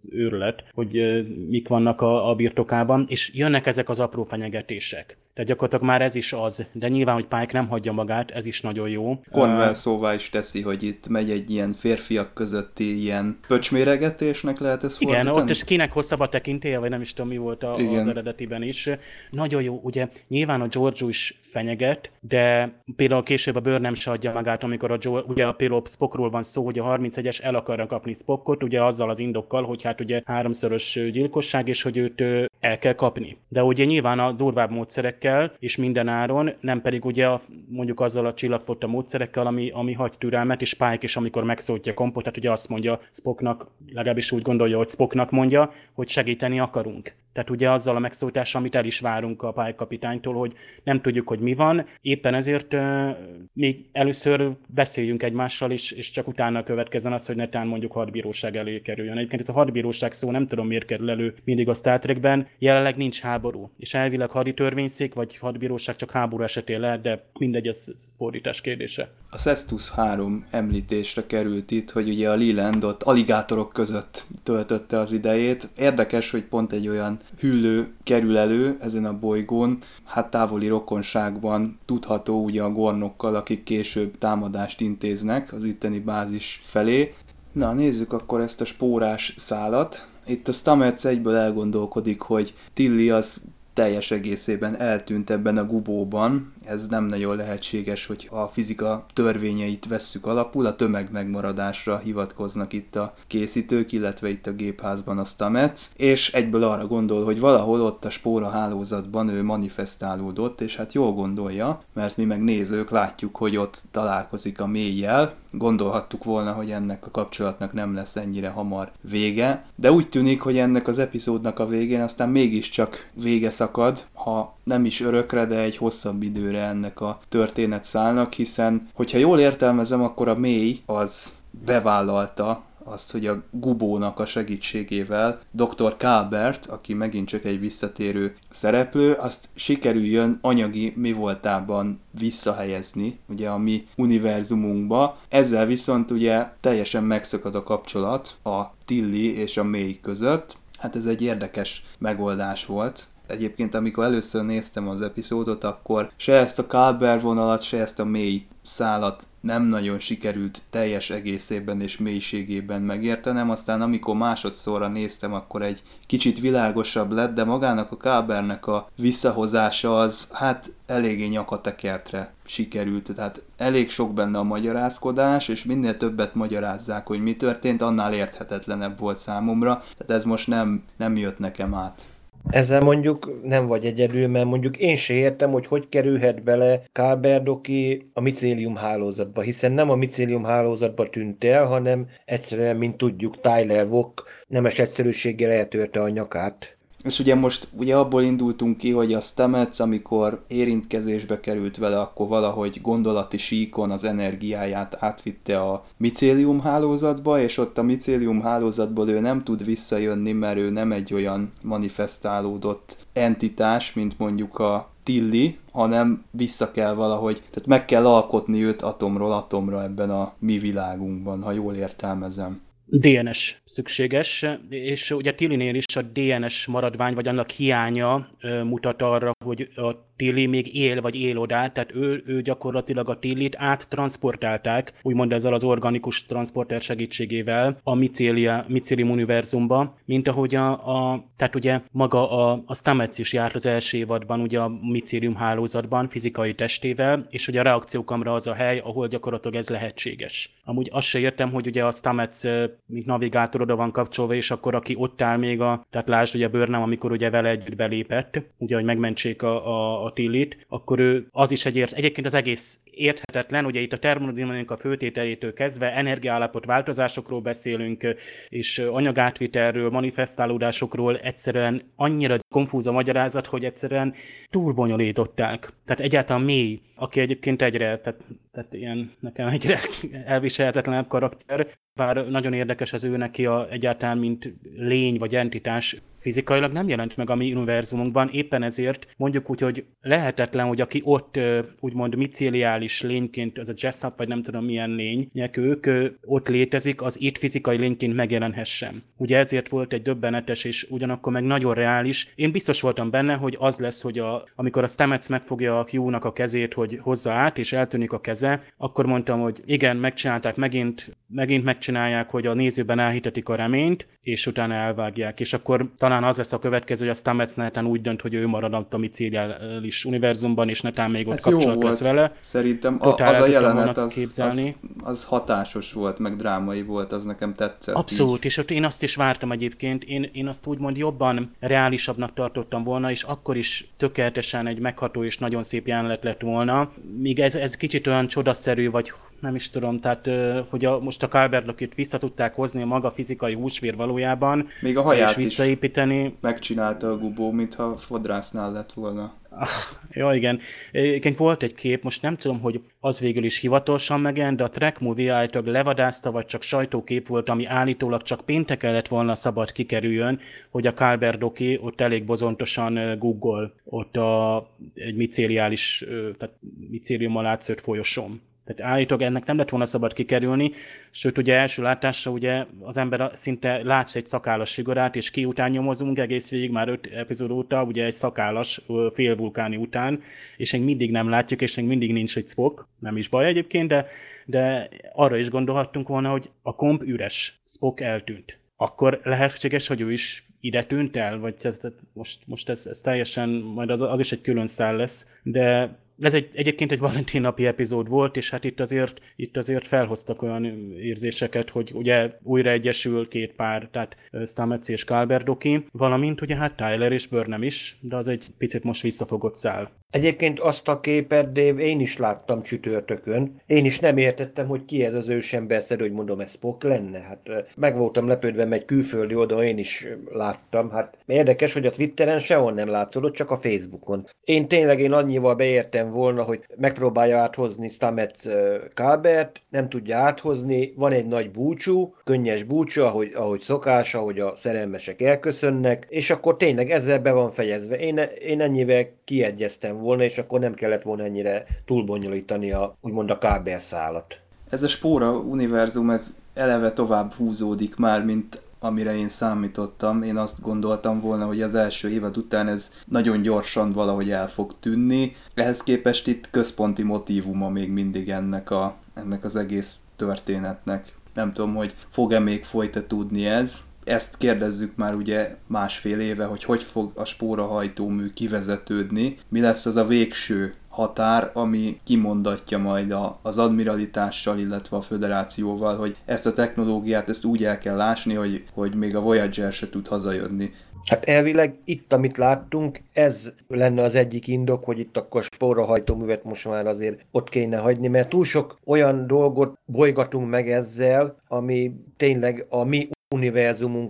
Speaker 5: őrület, hogy mik vannak a, a birtokában, és jönnek ezek az apró fenyegetések. Tehát gyakorlatilag már ez is az, de nyilván, hogy Pike nem hagyja magát, ez is nagyon jó.
Speaker 3: Cornwell szóvá is teszi, hogy itt megy egy ilyen férfiak közötti ilyen pöcsméregetésnek lehet ez
Speaker 5: Igen, fordítani? ott és kinek hosszabb a tekintélye, vagy nem is tudom mi volt a, az eredetiben is. Nagyon jó, ugye nyilván a George is fenyeget, de például később a bőr nem se adja magát, amikor a George, ugye a például Spockról van szó, hogy a 31-es el akarja kapni Spockot, ugye azzal az indokkal, hogy hát ugye háromszoros gyilkosság, és hogy őt el kell kapni. De ugye nyilván a durvább módszerekkel, és minden áron, nem pedig ugye a, mondjuk azzal a csillagfotta módszerekkel, ami, ami hagy türelmet, és Pike is, amikor megszólítja kompot, tehát ugye azt mondja Spocknak, legalábbis úgy gondolja, hogy Spocknak mondja, hogy segíteni akarunk. Tehát ugye azzal a megszólítással, amit el is várunk a pálykapitánytól, hogy nem tudjuk, hogy mi van. Éppen ezért uh, még először beszéljünk egymással, és, és csak utána következzen az, hogy netán mondjuk hadbíróság elé kerüljön. Egyébként ez a hadbíróság szó nem tudom miért kerül elő mindig a Star Trekben. Jelenleg nincs háború, és elvileg hadi törvényszék vagy hadbíróság csak háború esetén lehet, de mindegy, ez fordítás kérdése.
Speaker 3: A Cestus 3 említésre került itt, hogy ugye a Leland ott aligátorok között töltötte az idejét. Érdekes, hogy pont egy olyan hüllő kerül elő ezen a bolygón, hát távoli rokonságban tudható ugye a gornokkal, akik később támadást intéznek az itteni bázis felé. Na, nézzük akkor ezt a spórás szálat. Itt a Stamets egyből elgondolkodik, hogy Tilly az teljes egészében eltűnt ebben a gubóban. Ez nem nagyon lehetséges, hogy a fizika törvényeit vesszük alapul, a tömeg megmaradásra hivatkoznak itt a készítők, illetve itt a gépházban a Stamets, és egyből arra gondol, hogy valahol ott a spóra hálózatban ő manifestálódott, és hát jól gondolja, mert mi meg nézők látjuk, hogy ott találkozik a mélyjel, gondolhattuk volna, hogy ennek a kapcsolatnak nem lesz ennyire hamar vége, de úgy tűnik, hogy ennek az epizódnak a végén aztán mégiscsak vége szakad, ha nem is örökre, de egy hosszabb időre ennek a történet szállnak, hiszen, hogyha jól értelmezem, akkor a mély az bevállalta azt, hogy a Gubónak a segítségével dr. Kábert, aki megint csak egy visszatérő szereplő, azt sikerüljön anyagi mi voltában visszahelyezni, ugye a mi univerzumunkba. Ezzel viszont ugye teljesen megszakad a kapcsolat a Tilly és a May között. Hát ez egy érdekes megoldás volt, Egyébként, amikor először néztem az epizódot, akkor se ezt a Káber vonalat, se ezt a mély szálat nem nagyon sikerült teljes egészében és mélységében megértenem, aztán amikor másodszorra néztem, akkor egy kicsit világosabb lett, de magának a kábernek a visszahozása az hát eléggé nyakatekertre sikerült, tehát elég sok benne a magyarázkodás, és minél többet magyarázzák, hogy mi történt, annál érthetetlenebb volt számomra, tehát ez most nem, nem jött nekem át.
Speaker 4: Ezzel mondjuk nem vagy egyedül, mert mondjuk én se értem, hogy hogy kerülhet bele Káberdoki a micélium hálózatba, hiszen nem a micélium hálózatba tűnt el, hanem egyszerűen, mint tudjuk, Tyler Vok nemes egyszerűséggel eltörte a nyakát.
Speaker 3: És ugye most ugye abból indultunk ki, hogy a Stamets, amikor érintkezésbe került vele, akkor valahogy gondolati síkon az energiáját átvitte a micélium hálózatba, és ott a micélium hálózatból ő nem tud visszajönni, mert ő nem egy olyan manifestálódott entitás, mint mondjuk a Tilly, hanem vissza kell valahogy, tehát meg kell alkotni őt atomról atomra ebben a mi világunkban, ha jól értelmezem.
Speaker 5: DNS szükséges, és ugye Tillinél is a DNS maradvány, vagy annak hiánya mutat arra, hogy a Tilly még él, vagy él oda, tehát ő, ő gyakorlatilag a Tillit áttransportálták, úgymond ezzel az organikus transporter segítségével a Mycelia, Mycelium univerzumba, mint ahogy a, a tehát ugye maga a, a Stamets is járt az első évadban ugye a Mycelium hálózatban fizikai testével, és ugye a reakciókamra az a hely, ahol gyakorlatilag ez lehetséges. Amúgy azt se értem, hogy ugye a Stamets, mint navigátor oda van kapcsolva, és akkor aki ott áll még a, tehát lásd ugye Burnham, amikor ugye vele együtt belépett, ugye, hogy megmentsék a, a, a Tillit, akkor ő az is egyért, egyébként az egész érthetetlen, ugye itt a termodinamika főtételétől kezdve energiállapot változásokról beszélünk, és anyagátvitelről, manifestálódásokról egyszerűen annyira konfúz a magyarázat, hogy egyszerűen túlbonyolították. Tehát egyáltalán mély, aki egyébként egyre, tehát, tehát ilyen nekem egyre elviselhetetlenebb karakter, bár nagyon érdekes az ő neki a, egyáltalán, mint lény vagy entitás fizikailag nem jelent meg a mi univerzumunkban, éppen ezért mondjuk úgy, hogy lehetetlen, hogy aki ott úgymond micéliális lényként, az a Jessup, vagy nem tudom milyen lények, ők ott létezik, az itt fizikai lényként megjelenhessen. Ugye ezért volt egy döbbenetes, és ugyanakkor meg nagyon reális. Én biztos voltam benne, hogy az lesz, hogy a, amikor a Stamets megfogja a Q-nak a kezét, hogy hozza át, és eltűnik a keze, akkor mondtam, hogy igen, megcsinálták megint, megint megcsinálják, hogy a nézőben elhitetik a reményt, és utána elvágják. És akkor talán az lesz a következő, hogy a Stamets netán úgy dönt, hogy ő marad a micériális univerzumban, és netán még ott Ez kapcsolat lesz vele.
Speaker 3: Szerintem a, az a jelenet az, képzelni. Az, az, hatásos volt, meg drámai volt, az nekem tetszett.
Speaker 5: Abszolút, így. és ott én azt is vártam egyébként, én, én azt úgymond jobban reálisabbnak tartottam volna, és akkor is tökéletesen egy megható és nagyon szép jelenet lett volna. Míg ez, ez kicsit olyan csodaszerű, vagy nem is tudom, tehát hogy a, most a Kalberlokit vissza tudták hozni a maga fizikai húsvér valójában,
Speaker 3: Még a haját és visszaépíteni. Is megcsinálta a Gubó, mintha fodrásznál lett volna.
Speaker 5: Ah, ja, igen. Egyébként volt egy kép, most nem tudom, hogy az végül is hivatalosan megjelent, de a Track Movie állítólag levadázta, vagy csak sajtókép volt, ami állítólag csak péntek lett volna szabad kikerüljön, hogy a Kalberdoki ott elég bozontosan Google ott a, egy micéliális, tehát micéliummal átszőtt folyosom. Tehát állítólag ennek nem lett volna szabad kikerülni, sőt ugye első látásra ugye az ember szinte látsz egy szakállas figurát, és ki után nyomozunk egész végig, már öt epizód óta, ugye egy szakállas félvulkáni után, és még mindig nem látjuk, és még mindig nincs egy Spock, nem is baj egyébként, de, de arra is gondolhattunk volna, hogy a komp üres, Spock eltűnt. Akkor lehetséges, hogy ő is ide tűnt el, vagy tehát most, most ez, ez teljesen, majd az, az is egy külön szál lesz, de ez egy, egyébként egy Valentin napi epizód volt, és hát itt azért, itt azért felhoztak olyan érzéseket, hogy ugye újra egyesül két pár, tehát Stamets és Kalberdoki, valamint ugye hát Tyler és Burnham is, de az egy picit most visszafogott szál.
Speaker 4: Egyébként azt a képet, Dave, én is láttam csütörtökön. Én is nem értettem, hogy ki ez az ősemberszerű, hogy mondom, ez Spock lenne. Hát meg voltam lepődve, egy külföldi oda, én is láttam. Hát érdekes, hogy a Twitteren sehol nem látszódott, csak a Facebookon. Én tényleg én annyival beértem volna, hogy megpróbálja áthozni Stamets Kábert, nem tudja áthozni, van egy nagy búcsú, könnyes búcsú, ahogy, ahogy szokás, ahogy a szerelmesek elköszönnek, és akkor tényleg ezzel be van fejezve. Én, én ennyivel kiegyeztem volna, és akkor nem kellett volna ennyire túlbonyolítani a, úgymond a kábelszálat.
Speaker 3: Ez a spóra univerzum, ez eleve tovább húzódik már, mint amire én számítottam. Én azt gondoltam volna, hogy az első évad után ez nagyon gyorsan valahogy el fog tűnni. Ehhez képest itt központi motívuma még mindig ennek, a, ennek az egész történetnek. Nem tudom, hogy fog-e még folytatódni ez, ezt kérdezzük már ugye másfél éve, hogy hogy fog a spórahajtómű kivezetődni, mi lesz az a végső határ, ami kimondatja majd a, az admiralitással, illetve a föderációval, hogy ezt a technológiát ezt úgy el kell lásni, hogy, hogy még a Voyager se tud hazajönni.
Speaker 4: Hát elvileg itt, amit láttunk, ez lenne az egyik indok, hogy itt akkor spórahajtóművet most már azért ott kéne hagyni, mert túl sok olyan dolgot bolygatunk meg ezzel, ami tényleg a mi Universo um,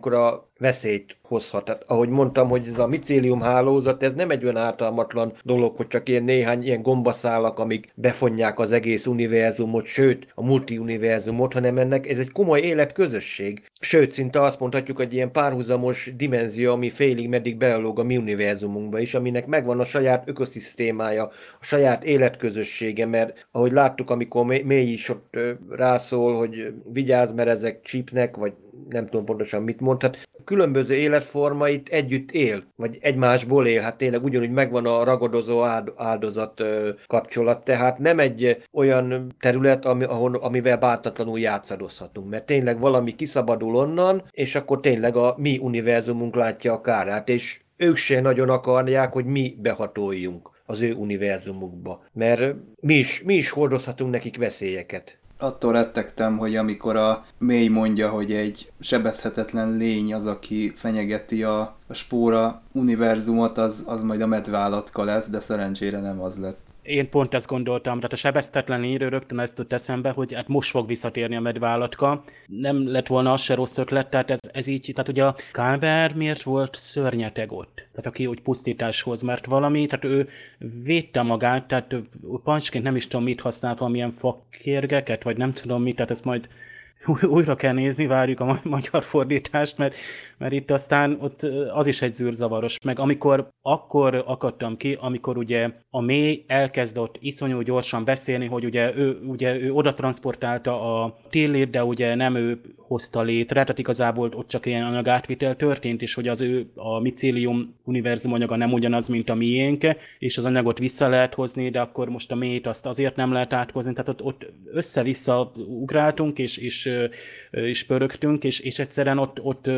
Speaker 4: veszélyt hozhat. Tehát, ahogy mondtam, hogy ez a micélium hálózat, ez nem egy olyan ártalmatlan dolog, hogy csak ilyen néhány ilyen gombaszálak, amik befonják az egész univerzumot, sőt, a multiuniverzumot, hanem ennek ez egy komoly életközösség. Sőt, szinte azt mondhatjuk, hogy ilyen párhuzamos dimenzió, ami félig meddig bealog a mi univerzumunkba is, aminek megvan a saját ökoszisztémája, a saját életközössége, mert ahogy láttuk, amikor mély is ott rászól, hogy vigyázz, mert ezek csípnek, vagy nem tudom pontosan mit mondhat, különböző életformait együtt él, vagy egymásból él, hát tényleg ugyanúgy megvan a ragadozó áldozat kapcsolat, tehát nem egy olyan terület, ami, ahol, amivel bártatlanul játszadozhatunk, mert tényleg valami kiszabadul onnan, és akkor tényleg a mi univerzumunk látja a kárát, és ők se nagyon akarják, hogy mi behatoljunk az ő univerzumukba, mert mi is, mi is hordozhatunk nekik veszélyeket
Speaker 3: attól rettegtem, hogy amikor a mély mondja, hogy egy sebezhetetlen lény az, aki fenyegeti a, a spóra univerzumot, az, az majd a medvállatka lesz, de szerencsére nem az lett
Speaker 5: én pont ezt gondoltam, tehát a sebeztetlen lényről rögtön ezt tett eszembe, hogy hát most fog visszatérni a medvállatka. Nem lett volna az se rossz ötlet, tehát ez, ez így, tehát ugye a Kálber miért volt szörnyeteg ott? Tehát aki úgy pusztításhoz, mert valami, tehát ő védte magát, tehát pancsként nem is tudom mit használt, valamilyen fakérgeket, vagy nem tudom mit, tehát ezt majd újra kell nézni, várjuk a magyar fordítást, mert, mert itt aztán ott az is egy zűrzavaros. Meg amikor akkor akadtam ki, amikor ugye a mély elkezdett iszonyú gyorsan beszélni, hogy ugye ő, ugye ő oda transportálta a tillét, de ugye nem ő hozta létre, tehát igazából ott csak ilyen anyagátvitel történt, és hogy az ő a micélium univerzum anyaga nem ugyanaz, mint a miénk, és az anyagot vissza lehet hozni, de akkor most a mélyt azt azért nem lehet áthozni, tehát ott, ott össze-vissza ugráltunk, és, és, és pörögtünk, és, és egyszerűen ott, ott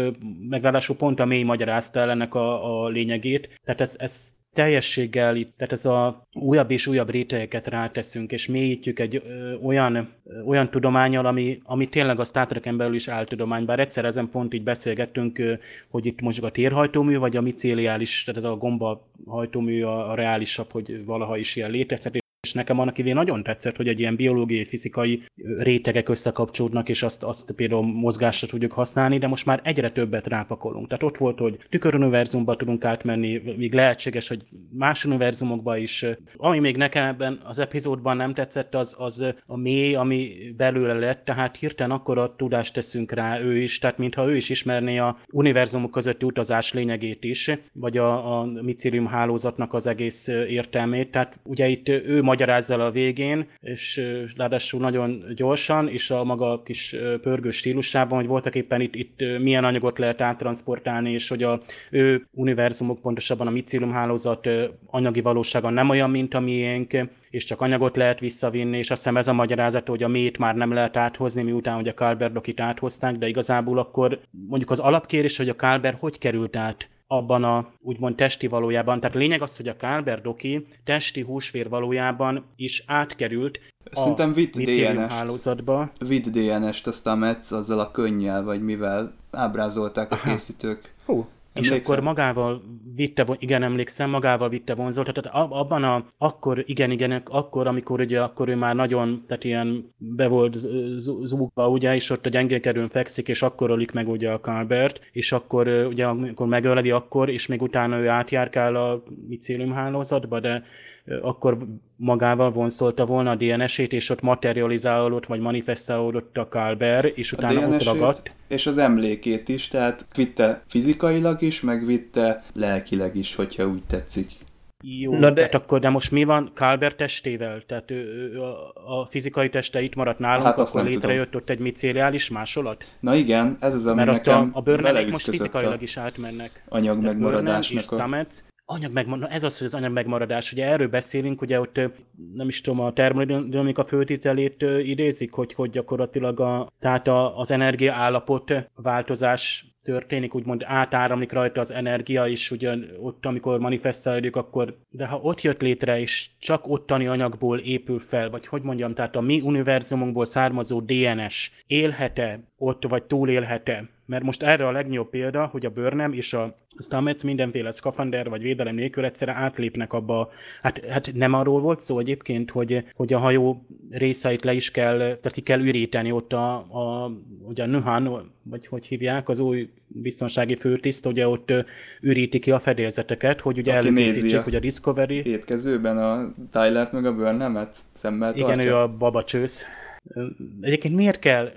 Speaker 5: megválaszul pont a mély magyarázta el ennek a, a lényegét, tehát ez, ez teljességgel tehát ez a újabb és újabb rétegeket ráteszünk, és mélyítjük egy ö, olyan, ö, olyan tudományal, ami, ami tényleg a Star Trek-en belül is áltudomány, bár egyszer ezen pont így beszélgettünk, ö, hogy itt mondjuk a térhajtómű, vagy a micéliális, tehát ez a gomba hajtómű a, a reálisabb, hogy valaha is ilyen létezhet, és nekem annak idén nagyon tetszett, hogy egy ilyen biológiai, fizikai rétegek összekapcsolódnak, és azt, azt például mozgásra tudjuk használni, de most már egyre többet rápakolunk. Tehát ott volt, hogy tüköruniverzumba tudunk átmenni, még lehetséges, hogy más univerzumokba is. Ami még nekem ebben az epizódban nem tetszett, az, az a mély, ami belőle lett, tehát hirtelen akkor a tudást teszünk rá ő is, tehát mintha ő is ismerné a univerzumok közötti utazás lényegét is, vagy a, a hálózatnak az egész értelmét. Tehát ugye itt ő magyarázza a végén, és ráadásul nagyon gyorsan, és a maga kis pörgő stílusában, hogy voltak éppen itt, itt milyen anyagot lehet áttransportálni, és hogy a ő univerzumok, pontosabban a micilium hálózat anyagi valósága nem olyan, mint a miénk, és csak anyagot lehet visszavinni, és azt hiszem ez a magyarázat, hogy a mét már nem lehet áthozni, miután hogy a Kalberdokit áthozták, de igazából akkor mondjuk az alapkérés, hogy a Kalber hogy került át abban a úgymond testi valójában. Tehát a lényeg az, hogy a Kálber Doki testi húsvér valójában is átkerült
Speaker 3: Szerintem vitt
Speaker 5: DNS-t. hálózatba.
Speaker 3: Vitt DNS-t, aztán Metz azzal a könnyel, vagy mivel ábrázolták a készítők.
Speaker 5: Hú, Emlékszem. És akkor magával vitte, igen, emlékszem, magával vitte vonzót, tehát abban a, akkor, igen, igen, akkor, amikor ugye, akkor ő már nagyon, tehát ilyen be volt zúgva, ugye, és ott a gyengékerőn fekszik, és akkor ölik meg ugye a Calbert, és akkor ugye, amikor megöleli, akkor, és még utána ő átjárkál a micélium hálózatba, de akkor magával vonszolta volna a DNS-ét, és ott materializálódott, vagy manifestálódott a Kalber, és utána ott ragadt.
Speaker 3: És az emlékét is, tehát vitte fizikailag is, meg vitte lelkileg is, hogyha úgy tetszik.
Speaker 5: Jó, Na de... tehát akkor, de most mi van Kalber testével? Tehát ő, ő, a, a fizikai teste itt maradt nálunk, hát akkor létrejött tudom. ott egy micériális másolat?
Speaker 3: Na igen, ez az, ami
Speaker 5: Mert
Speaker 3: nekem
Speaker 5: a, a bőrnemek most fizikailag is átmennek.
Speaker 3: Anyag megmaradásnak.
Speaker 5: A... Stamets, anyag megmaradás, ez az, hogy az anyag megmaradás. Ugye erről beszélünk, ugye ott nem is tudom, a termodinamika főtételét idézik, hogy, hogy gyakorlatilag a, tehát a, az energia állapot változás történik, úgymond átáramlik rajta az energia, és ugyan ott, amikor manifestálódik, akkor, de ha ott jött létre, és csak ottani anyagból épül fel, vagy hogy mondjam, tehát a mi univerzumunkból származó DNS élhet-e ott, vagy túlélhet-e? Mert most erre a legnagyobb példa, hogy a bőrnem és a Stamets mindenféle szkafander vagy védelem nélkül egyszerre átlépnek abba. Hát, hát nem arról volt szó egyébként, hogy, hogy a hajó részeit le is kell, tehát ki kell üríteni ott a, a, ugye a Nuhan, vagy hogy hívják, az új biztonsági főtiszt, ugye ott üríti ki a fedélzeteket, hogy ugye előkészítsék, hogy a Discovery...
Speaker 3: Étkezőben a Tyler meg a Burnhamet szemmel
Speaker 5: Igen, tartja. ő a babacsősz. Egyébként miért kell,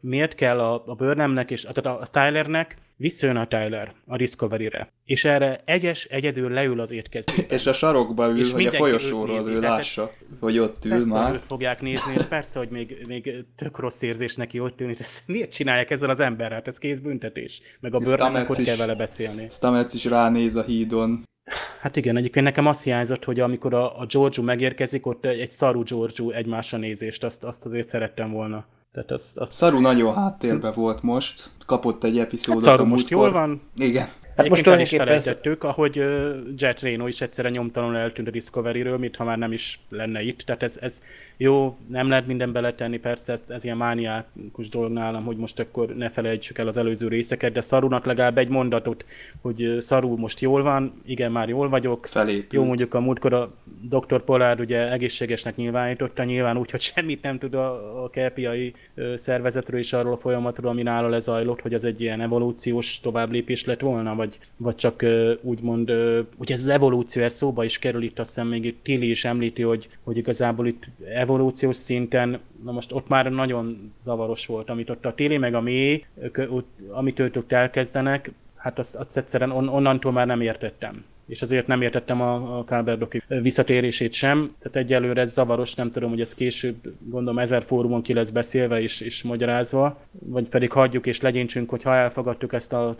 Speaker 5: miért kell a, a Burnhamnek és tehát a Tylernek visszajön a Tyler a Discovery-re, és erre egyes, egyedül leül az étkezőben.
Speaker 3: és a sarokba ül, és hogy a folyosóról ő lássa, tehát, hogy ott ül
Speaker 5: persze,
Speaker 3: már.
Speaker 5: Őt fogják nézni, és persze, hogy még, még tök rossz érzés neki ott ülni, és ezt miért csinálják ezzel az emberrel? Hát ez kész büntetés. Meg a Burnhamnek hogy kell vele beszélni.
Speaker 3: Stamets is ránéz a hídon,
Speaker 5: Hát igen, egyébként nekem azt hiányzott, hogy amikor a, a Giorgio megérkezik, ott egy szarú Giorgio egymásra nézést, azt, azt azért szerettem volna. Tehát azt, azt...
Speaker 3: Szaru nagyon háttérbe volt most, kapott egy epizódot
Speaker 5: hát Szaru most jól van.
Speaker 3: Igen.
Speaker 5: Hát most is felejtettük, ahogy Jet Reno is egyszerre nyomtalanul eltűnt a Discovery-ről, mintha már nem is lenne itt. Tehát ez, ez jó, nem lehet minden beletenni, persze ez, ez ilyen mániákus dolog nálam, hogy most akkor ne felejtsük el az előző részeket, de Szarunak legalább egy mondatot, hogy Szaru most jól van, igen, már jól vagyok.
Speaker 3: Felépült.
Speaker 5: Jó, mondjuk a múltkor a Dr. Pollard ugye egészségesnek nyilvánította, nyilván úgy, hogy semmit nem tud a, a kelpiai szervezetről és arról a folyamatról, ami nála lezajlott, hogy ez egy ilyen evolúciós továbblépés lett volna, vagy, vagy csak úgymond, ugye ez az evolúció, ez szóba is kerül itt, azt hiszem még itt Tilly is említi, hogy, hogy igazából itt evolúciós szinten Na most ott már nagyon zavaros volt, amit ott a téli meg a mély, amit ők elkezdenek, hát azt, azt egyszerűen on, onnantól már nem értettem és azért nem értettem a, a Kálberdoki visszatérését sem. Tehát egyelőre ez zavaros, nem tudom, hogy ez később, gondolom ezer fórumon ki lesz beszélve és, és magyarázva, vagy pedig hagyjuk és legyintsünk, hogy ha elfogadtuk ezt a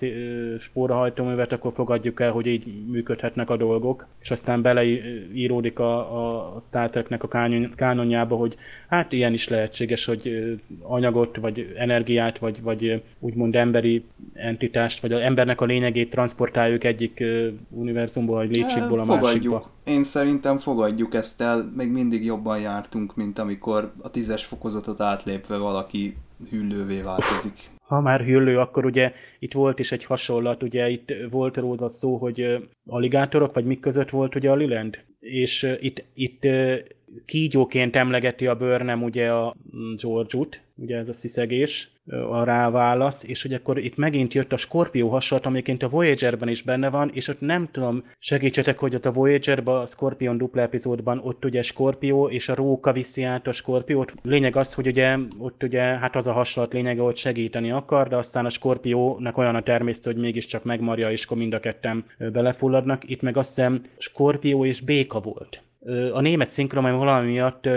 Speaker 5: spórahajtóművet, akkor fogadjuk el, hogy így működhetnek a dolgok, és aztán beleíródik a, a Star Treknek a kánonjába, hogy hát ilyen is lehetséges, hogy anyagot, vagy energiát, vagy, vagy úgymond emberi entitást, vagy az embernek a lényegét transportáljuk egyik univerzum univerzumból, vagy létségból a
Speaker 3: fogadjuk.
Speaker 5: másikba.
Speaker 3: Én szerintem fogadjuk ezt el, még mindig jobban jártunk, mint amikor a tízes fokozatot átlépve valaki hüllővé változik.
Speaker 5: Ha már hüllő, akkor ugye itt volt is egy hasonlat, ugye itt volt róla szó, hogy aligátorok, vagy mik között volt ugye a Liland? És itt, itt kígyóként emlegeti a bőrnem ugye a George-ut, ugye ez a sziszegés, a ráválasz, és hogy akkor itt megint jött a Scorpio hasonlat, amiként a Voyager-ben is benne van, és ott nem tudom, segítsetek, hogy ott a Voyager-ben, a Scorpion dupla epizódban ott ugye Scorpio és a róka viszi át a Scorpiót. Lényeg az, hogy ugye ott ugye, hát az a hasonlat lényege, hogy segíteni akar, de aztán a Scorpiónak olyan a természet, hogy mégiscsak megmarja, és akkor mind a ketten belefulladnak. Itt meg azt hiszem Scorpio és béka volt a német szinkron valami miatt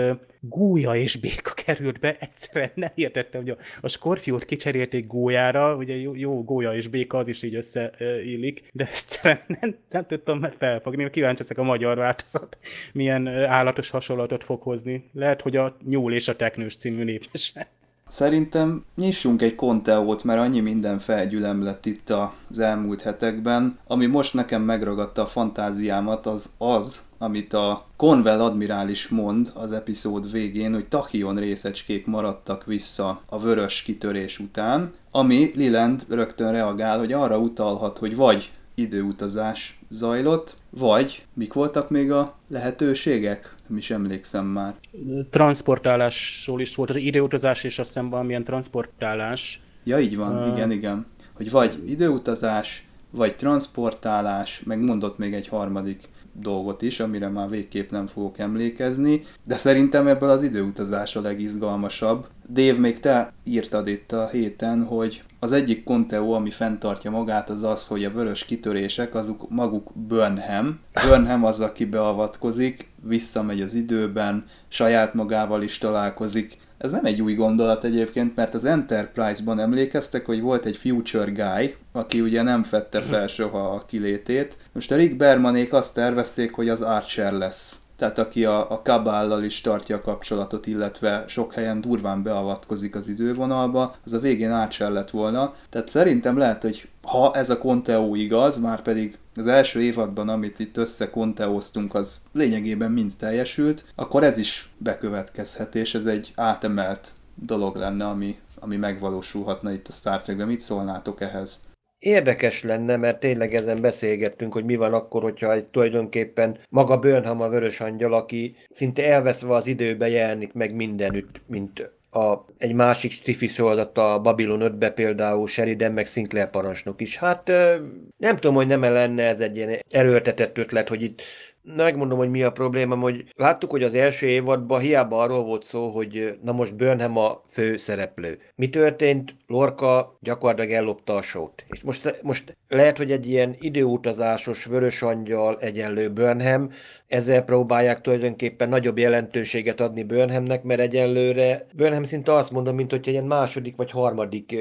Speaker 5: gúja és béka került be, egyszerűen nem értettem, hogy a, a Scorpiót kicserélték gólyára, ugye jó, jó gólya és béka az is így összeillik, de egyszerűen nem, nem tudtam már felfogni, kíváncsi leszek a magyar változat, milyen állatos hasonlatot fog hozni. Lehet, hogy a nyúl és a teknős című népesen.
Speaker 3: Szerintem nyissunk egy konteót, mert annyi minden felgyülem lett itt az elmúlt hetekben. Ami most nekem megragadta a fantáziámat, az az, amit a Conwell admirális mond az epizód végén, hogy tachion részecskék maradtak vissza a vörös kitörés után, ami Liland rögtön reagál, hogy arra utalhat, hogy vagy időutazás zajlott, vagy mik voltak még a lehetőségek? Nem is emlékszem már.
Speaker 5: Transportálásról is volt, az időutazás és azt hiszem valamilyen transportálás.
Speaker 3: Ja, így van, uh... igen, igen. Hogy vagy időutazás, vagy transportálás, meg mondott még egy harmadik dolgot is, amire már végképp nem fogok emlékezni, de szerintem ebből az időutazás a legizgalmasabb. Dave, még te írtad itt a héten, hogy az egyik Conteo, ami fenntartja magát, az az, hogy a vörös kitörések azok maguk Burnham. Burnham az, aki beavatkozik, visszamegy az időben, saját magával is találkozik, ez nem egy új gondolat egyébként, mert az Enterprise-ban emlékeztek, hogy volt egy Future Guy, aki ugye nem fette fel soha a kilétét. Most a Rick Bermanék azt tervezték, hogy az Archer lesz tehát aki a, a kabállal is tartja a kapcsolatot, illetve sok helyen durván beavatkozik az idővonalba, az a végén Archer lett volna. Tehát szerintem lehet, hogy ha ez a Conteo igaz, már pedig az első évadban, amit itt összekonteóztunk, az lényegében mind teljesült, akkor ez is bekövetkezhet, és ez egy átemelt dolog lenne, ami, ami megvalósulhatna itt a Star Trekben. Mit szólnátok ehhez?
Speaker 4: Érdekes lenne, mert tényleg ezen beszélgettünk, hogy mi van akkor, hogyha egy tulajdonképpen maga Burnham a vörös angyal, aki szinte elveszve az időbe jelenik meg mindenütt, mint a, egy másik sci sorozat a Babylon 5-be például Sheridan meg Sinclair parancsnok is. Hát nem tudom, hogy nem -e lenne ez egy ilyen erőltetett ötlet, hogy itt megmondom, hogy mi a probléma, hogy láttuk, hogy az első évadban hiába arról volt szó, hogy na most Burnham a fő szereplő. Mi történt? Lorca gyakorlatilag ellopta a sót. És most, most lehet, hogy egy ilyen időutazásos vörös angyal egyenlő Burnham, ezzel próbálják tulajdonképpen nagyobb jelentőséget adni Burnhamnek, mert egyelőre Burnham szinte azt mondom, mint hogy egy ilyen második vagy harmadik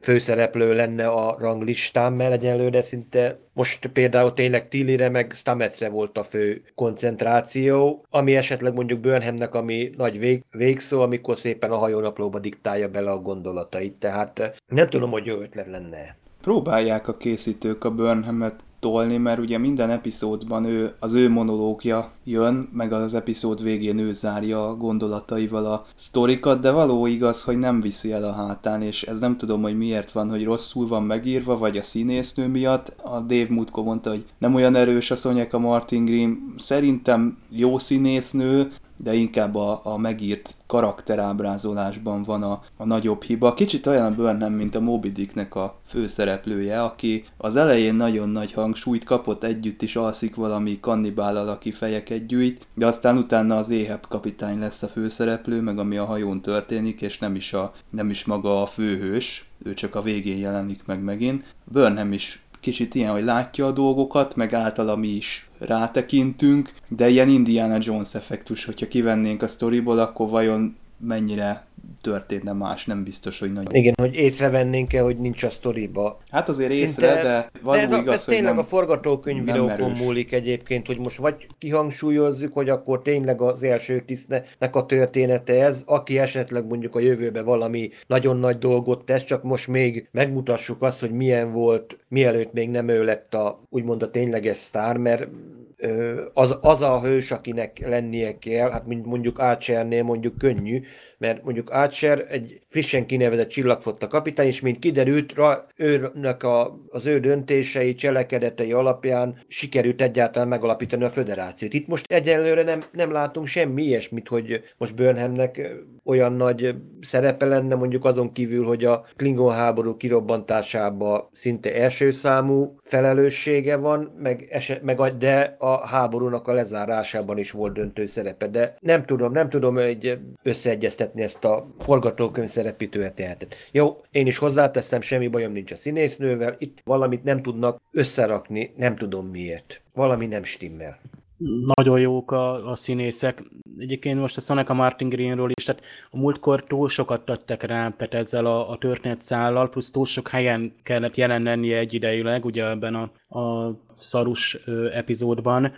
Speaker 4: főszereplő lenne a ranglistán, mert egyelőre szinte most például tényleg Tillire meg Stametsre volt a fő koncentráció, ami esetleg mondjuk Burnhamnek, ami nagy vég, végszó, amikor szépen a hajónaplóba diktálja bele a gondolatait. Tehát nem tudom, hogy jó ötlet lenne.
Speaker 3: Próbálják a készítők a Burnhamet tolni, mert ugye minden epizódban ő, az ő monológia jön, meg az epizód végén ő zárja gondolataival a sztorikat, de való igaz, hogy nem viszi el a hátán, és ez nem tudom, hogy miért van, hogy rosszul van megírva, vagy a színésznő miatt. A Dave Mutko mondta, hogy nem olyan erős a Szonyeka Martin Green, szerintem jó színésznő, de inkább a, a megírt karakterábrázolásban van a, a nagyobb hiba. Kicsit olyan Burnham, mint a Moby Dicknek a főszereplője, aki az elején nagyon nagy hangsúlyt kapott, együtt is alszik valami kannibállal, aki fejeket gyűjt, de aztán utána az éhebb kapitány lesz a főszereplő, meg ami a hajón történik, és nem is, a, nem is maga a főhős, ő csak a végén jelenik meg megint. Burnham is kicsit ilyen, hogy látja a dolgokat, meg általa mi is rátekintünk, de ilyen Indiana Jones effektus, hogyha kivennénk a sztoriból, akkor vajon mennyire történne más, nem biztos, hogy nagyon.
Speaker 4: Igen, hogy észrevennénk-e, hogy nincs a sztoriba.
Speaker 3: Hát azért észre, Szinte, de való
Speaker 4: de ez, a,
Speaker 3: igaz,
Speaker 4: ez tényleg
Speaker 3: nem,
Speaker 4: a forgatókönyvírókon múlik egyébként, hogy most vagy kihangsúlyozzuk, hogy akkor tényleg az első tisztnek a története ez, aki esetleg mondjuk a jövőbe valami nagyon nagy dolgot tesz, csak most még megmutassuk azt, hogy milyen volt, mielőtt még nem ő lett a, úgymond a tényleges sztár, mert az, az a hős, akinek lennie kell, hát mondjuk Archernél mondjuk könnyű, mert mondjuk Archer egy frissen kinevezett csillagfotta kapitány, és mint kiderült, rá, őnek a, az ő döntései, cselekedetei alapján sikerült egyáltalán megalapítani a föderációt. Itt most egyelőre nem, nem látunk semmi ilyesmit, hogy most Burnhamnek olyan nagy szerepe lenne, mondjuk azon kívül, hogy a Klingon háború kirobbantásába szinte első számú felelőssége van, meg, eset, meg de a háborúnak a lezárásában is volt döntő szerepe, de nem tudom, nem tudom egy összeegyeztetni ezt a forgatókönyv szerepi történetet. Jó, én is hozzáteszem, semmi bajom nincs a színésznővel, itt valamit nem tudnak összerakni, nem tudom miért. Valami nem stimmel
Speaker 5: nagyon jók a, a színészek. Egyébként most a Soneca Martin Greenről is, tehát a múltkor túl sokat tettek rá, tehát ezzel a, a történetszállal, plusz túl sok helyen kellett jelen lennie egyidejűleg, ugye ebben a, a szarus ö, epizódban.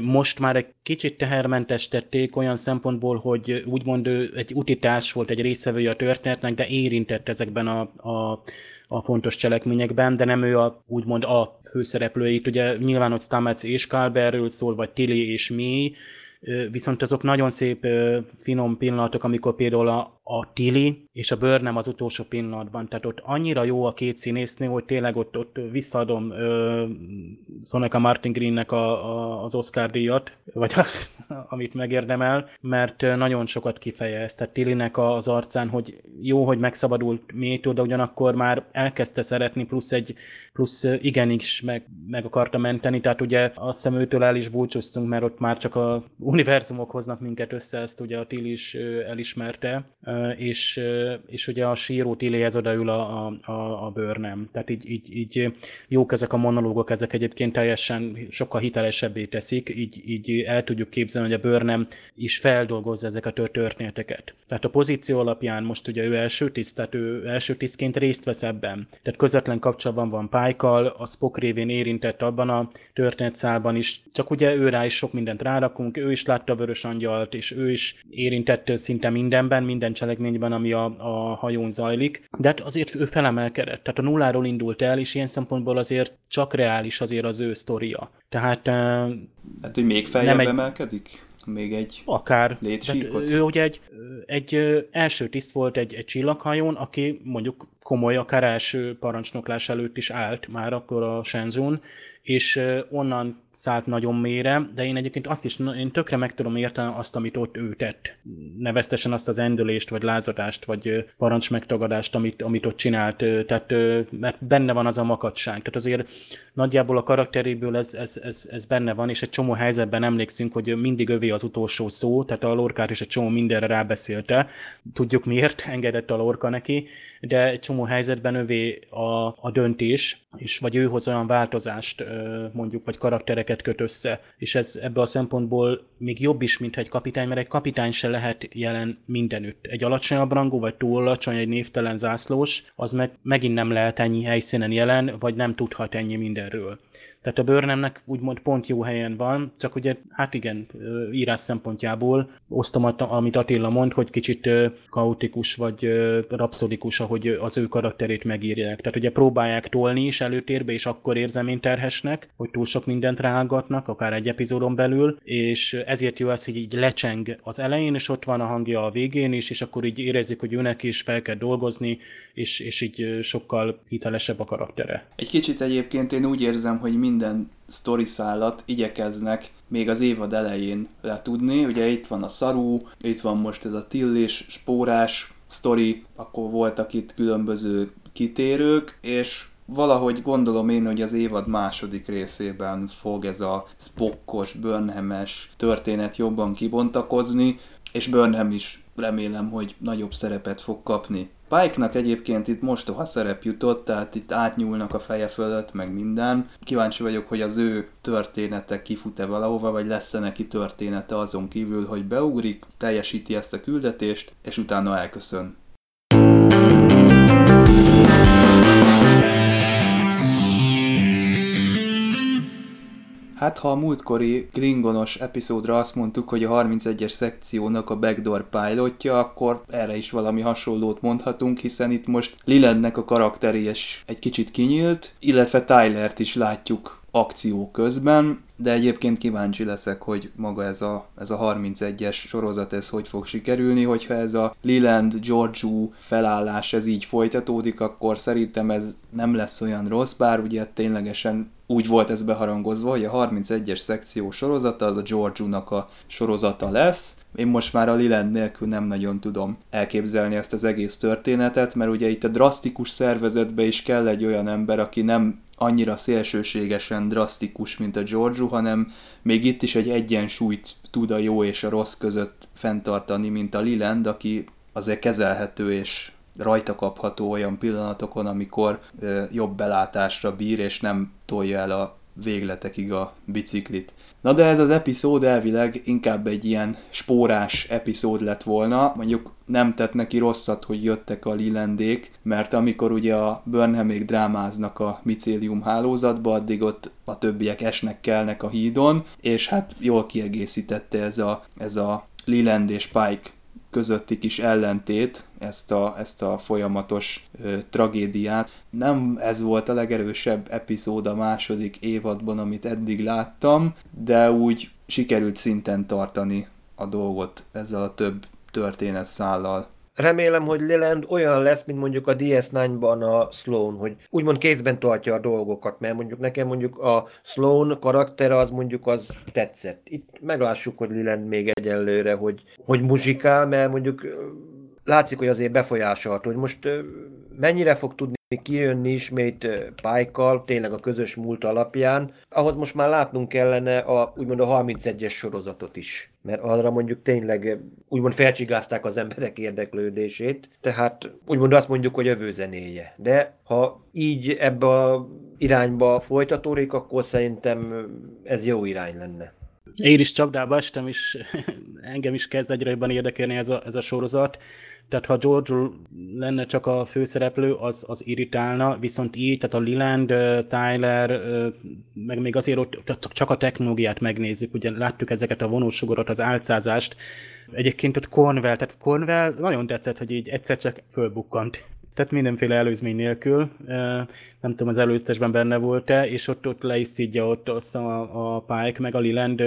Speaker 5: Most már egy kicsit tehermentestették olyan szempontból, hogy úgymond ő egy utitás volt, egy részvevője a történetnek, de érintett ezekben a, a a fontos cselekményekben, de nem ő a, úgymond a főszereplő. Itt ugye nyilván, hogy Stamets és Kalberről szól, vagy Tilly és mi, viszont azok nagyon szép finom pillanatok, amikor például a, a Tilly és a Burnham az utolsó pillanatban. Tehát ott annyira jó a két színésznő, hogy tényleg ott, ott visszaadom ö, Martin Greennek a, a, az Oscar díjat, vagy a, amit megérdemel, mert nagyon sokat kifejez. Tehát Tillynek az arcán, hogy jó, hogy megszabadult Métó, de ugyanakkor már elkezdte szeretni, plusz egy plusz igenis is meg, meg akarta menteni, tehát ugye azt hiszem őtől el is búcsúztunk, mert ott már csak a univerzumok hoznak minket össze, ezt ugye a Tilly is elismerte és, és ugye a síró Tillyhez odaül a, a, a bőrnem. Tehát így, így, így jók ezek a monológok, ezek egyébként teljesen sokkal hitelesebbé teszik, így, így el tudjuk képzelni, hogy a bőrnem is feldolgozza ezeket a történeteket. Tehát a pozíció alapján most ugye ő első tiszt, tehát ő első tisztként részt vesz ebben. Tehát közvetlen kapcsolatban van Pájkal, a Spock révén érintett abban a történetszálban is, csak ugye ő rá is sok mindent rárakunk, ő is látta a vörös angyalt, és ő is érintett szinte mindenben, minden cselekményben, ami a, a hajón zajlik, de hát azért ő felemelkedett, tehát a nulláról indult el, és ilyen szempontból azért csak reális azért az ő sztoria. Tehát...
Speaker 3: Hát, hogy még feljebb egy... emelkedik? Még egy
Speaker 5: Akár. létsíkot? Ő ugye egy, egy első tiszt volt egy, egy csillaghajón, aki mondjuk komoly, akár első parancsnoklás előtt is állt már akkor a Shenzhen, és onnan szállt nagyon mélyre, de én egyébként azt is, én tökre meg tudom érteni azt, amit ott ő tett. Neveztesen azt az endülést, vagy lázadást, vagy parancs megtagadást, amit, amit ott csinált, tehát, mert benne van az a makadság. Tehát azért nagyjából a karakteréből ez, ez, ez, ez benne van, és egy csomó helyzetben emlékszünk, hogy mindig övé az utolsó szó, tehát a lorkát is egy csomó mindenre rábeszélte. Tudjuk miért engedett a lorka neki, de egy csomó helyzetben övé a, a döntés, és vagy ő hoz olyan változást, mondjuk, vagy karaktereket köt össze, és ez ebbe a szempontból még jobb is, mint egy kapitány, mert egy kapitány se lehet jelen mindenütt. Egy alacsonyabb rangú, vagy túl alacsony, egy névtelen zászlós, az meg megint nem lehet ennyi helyszínen jelen, vagy nem tudhat ennyi mindenről. Tehát a bőrnemnek úgymond pont jó helyen van, csak ugye, hát igen, írás szempontjából osztom, amit Attila mond, hogy kicsit kaotikus vagy rapszodikus, ahogy az ő karakterét megírják. Tehát ugye próbálják tolni is előtérbe, és akkor érzem én terhesnek, hogy túl sok mindent rágatnak, akár egy epizódon belül, és ezért jó az, hogy így lecseng az elején, és ott van a hangja a végén is, és akkor így érezzük, hogy őnek is fel kell dolgozni, és, és így sokkal hitelesebb a karaktere.
Speaker 3: Egy kicsit egyébként én úgy érzem, hogy mind minden sztori szállat igyekeznek még az évad elején letudni. Ugye itt van a Saru, itt van most ez a Tillis, spórás sztori, akkor voltak itt különböző kitérők, és valahogy gondolom én, hogy az évad második részében fog ez a spokkos, burnhames történet jobban kibontakozni, és Burnham is remélem, hogy nagyobb szerepet fog kapni. Pike-nak egyébként itt mostoha szerep jutott, tehát itt átnyúlnak a feje fölött, meg minden. Kíváncsi vagyok, hogy az ő története kifut-e valahova, vagy lesz-e neki története azon kívül, hogy beugrik, teljesíti ezt a küldetést, és utána elköszön. Hát ha a múltkori Klingonos epizódra azt mondtuk, hogy a 31-es szekciónak a backdoor pilotja, akkor erre is valami hasonlót mondhatunk, hiszen itt most Lilandnek a karakteri és egy kicsit kinyílt, illetve Tylert is látjuk akció közben, de egyébként kíváncsi leszek, hogy maga ez a, ez a 31-es sorozat ez hogy fog sikerülni, hogyha ez a Leland Georgiou felállás ez így folytatódik, akkor szerintem ez nem lesz olyan rossz, bár ugye ténylegesen úgy volt ez beharangozva, hogy a 31-es szekció sorozata az a Georgiou-nak a sorozata lesz. Én most már a Liland nélkül nem nagyon tudom elképzelni ezt az egész történetet, mert ugye itt a drasztikus szervezetbe is kell egy olyan ember, aki nem annyira szélsőségesen drasztikus, mint a Georgiou, hanem még itt is egy egyensúlyt tud a jó és a rossz között fenntartani, mint a Liland, aki azért kezelhető és rajta kapható olyan pillanatokon, amikor jobb belátásra bír, és nem tolja el a végletekig a biciklit. Na de ez az epizód elvileg inkább egy ilyen spórás epizód lett volna, mondjuk nem tett neki rosszat, hogy jöttek a Lilendék, mert amikor ugye a Burnhamék drámáznak a micélium hálózatba, addig ott a többiek esnek kelnek a hídon, és hát jól kiegészítette ez a, ez a Liland és Pike közötti kis ellentét, ezt a, ezt a folyamatos ö, tragédiát. Nem ez volt a legerősebb epizód a második évadban, amit eddig láttam, de úgy sikerült szinten tartani a dolgot ezzel a több történetszállal
Speaker 4: remélem, hogy Leland olyan lesz, mint mondjuk a DS9-ban a Sloan, hogy úgymond kézben tartja a dolgokat, mert mondjuk nekem mondjuk a Sloan karaktere az mondjuk az tetszett. Itt meglássuk, hogy Leland még egyelőre, hogy, hogy muzsikál, mert mondjuk látszik, hogy azért befolyásolt, hogy most mennyire fog tudni kijönni ismét Pájkal, tényleg a közös múlt alapján. Ahhoz most már látnunk kellene a, úgymond a 31-es sorozatot is, mert arra mondjuk tényleg úgymond felcsigázták az emberek érdeklődését, tehát úgymond azt mondjuk, hogy jövő zenéje. De ha így ebbe a irányba folytatódik, akkor szerintem ez jó irány lenne.
Speaker 5: Én is csapdába estem, és engem is kezd egyre jobban érdekelni ez a, ez a sorozat. Tehát ha George lenne csak a főszereplő, az, az irritálna, viszont így, tehát a Liland, Tyler, meg még azért ott csak a technológiát megnézzük, ugye láttuk ezeket a vonósugarat, az álcázást, Egyébként ott Cornwell, tehát Cornwell nagyon tetszett, hogy így egyszer csak fölbukkant tehát mindenféle előzmény nélkül, nem tudom, az előztesben benne volt-e, és ott, ott le is szidja ott azt a, a Pike meg a Liland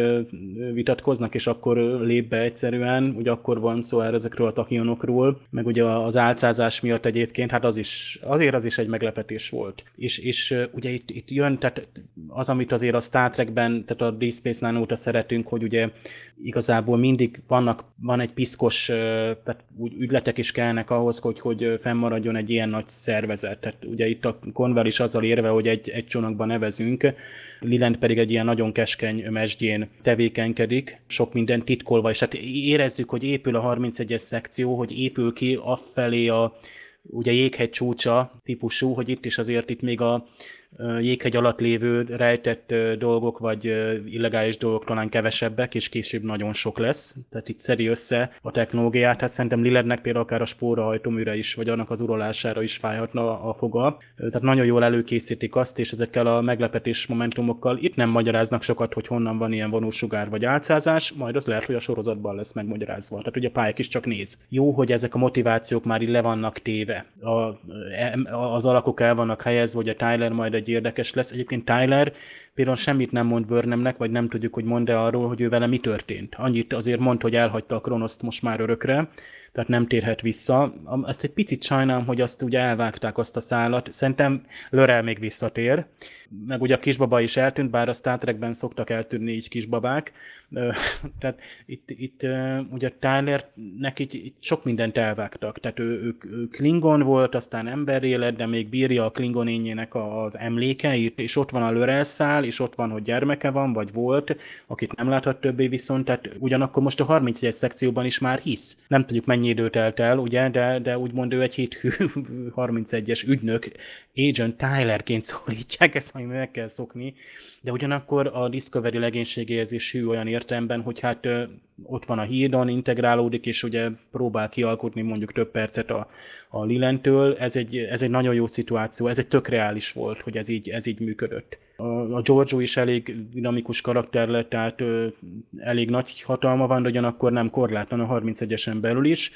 Speaker 5: vitatkoznak, és akkor lép be egyszerűen, ugye akkor van szó erre ezekről a takionokról, meg ugye az álcázás miatt egyébként, hát az is, azért az is egy meglepetés volt. És, és ugye itt, itt jön, tehát az, amit azért a Star Trekben, tehát a Deep Space Nine óta szeretünk, hogy ugye igazából mindig vannak, van egy piszkos, tehát ügyletek is kellnek ahhoz, hogy, hogy fennmaradjon egy ilyen nagy szervezet. Tehát ugye itt a Conwell is azzal érve, hogy egy, egy csónakban nevezünk, Liland pedig egy ilyen nagyon keskeny mesdjén tevékenykedik, sok minden titkolva, és tehát érezzük, hogy épül a 31-es szekció, hogy épül ki afelé a ugye jéghegy csúcsa típusú, hogy itt is azért itt még a jéghegy alatt lévő rejtett dolgok, vagy illegális dolgok talán kevesebbek, és később nagyon sok lesz. Tehát itt szedi össze a technológiát. Hát szerintem Lillardnek például akár a spóra hajtóműre is, vagy annak az urolására is fájhatna a foga. Tehát nagyon jól előkészítik azt, és ezekkel a meglepetés momentumokkal itt nem magyaráznak sokat, hogy honnan van ilyen vonósugár vagy álcázás, majd az lehet, hogy a sorozatban lesz megmagyarázva. Tehát ugye pályák is csak néz. Jó, hogy ezek a motivációk már le vannak téve. A, e, az alakok el vannak helyezve, hogy a Tyler majd egy érdekes lesz. Egyébként Tyler például semmit nem mond Burnhamnek, vagy nem tudjuk, hogy mond-e arról, hogy ő vele mi történt. Annyit azért mond, hogy elhagyta a Kronoszt most már örökre, tehát nem térhet vissza. Azt egy picit sajnálom, hogy azt ugye elvágták azt a szállat. Szerintem Lörel még visszatér, meg ugye a kisbaba is eltűnt, bár a Star Trekben szoktak eltűnni így kisbabák. Tehát itt, itt ugye Tylernek így, így sok mindent elvágtak. Tehát ő, ő, ő Klingon volt, aztán emberré lett, de még bírja a Klingon az emlékeit, és ott van a Lörel szál, és ott van, hogy gyermeke van, vagy volt, akit nem láthat többé viszont, tehát ugyanakkor most a 31 szekcióban is már hisz. Nem tudjuk mennyi időt telt el, ugye, de, de úgymond ő egy héthű 31-es ügynök, Agent Tylerként szólítják, ezt majd meg kell szokni, de ugyanakkor a Discovery legénységéhez is hű olyan értelemben, hogy hát ott van a hídon, integrálódik, és ugye próbál kialkotni mondjuk több percet a, a Lilentől. Ez egy, ez egy nagyon jó szituáció, ez egy tök reális volt, hogy ez így, ez így működött. A, a Giorgio is elég dinamikus karakter lett, tehát ö, elég nagy hatalma van, de ugyanakkor nem korlátlan a 31-esen belül is.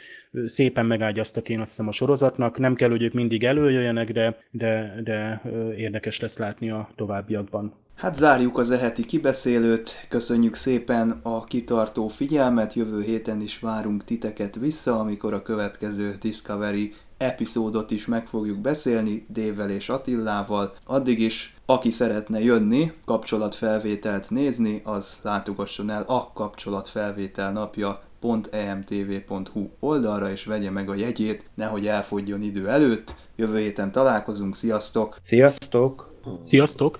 Speaker 5: Szépen megágyaztak én azt a sorozatnak, nem kell, hogy ők mindig előjöjjenek, de, de, de ö, érdekes lesz látni a továbbiakban.
Speaker 3: Hát zárjuk az eheti kibeszélőt, köszönjük szépen a kitartó figyelmet, jövő héten is várunk titeket vissza, amikor a következő Discovery epizódot is meg fogjuk beszélni Dével és Attillával. Addig is, aki szeretne jönni, kapcsolatfelvételt nézni, az látogasson el a kapcsolatfelvétel napja emtv.hu oldalra, és vegye meg a jegyét, nehogy elfogjon idő előtt. Jövő héten találkozunk, sziasztok!
Speaker 4: Sziasztok!
Speaker 5: Sziasztok!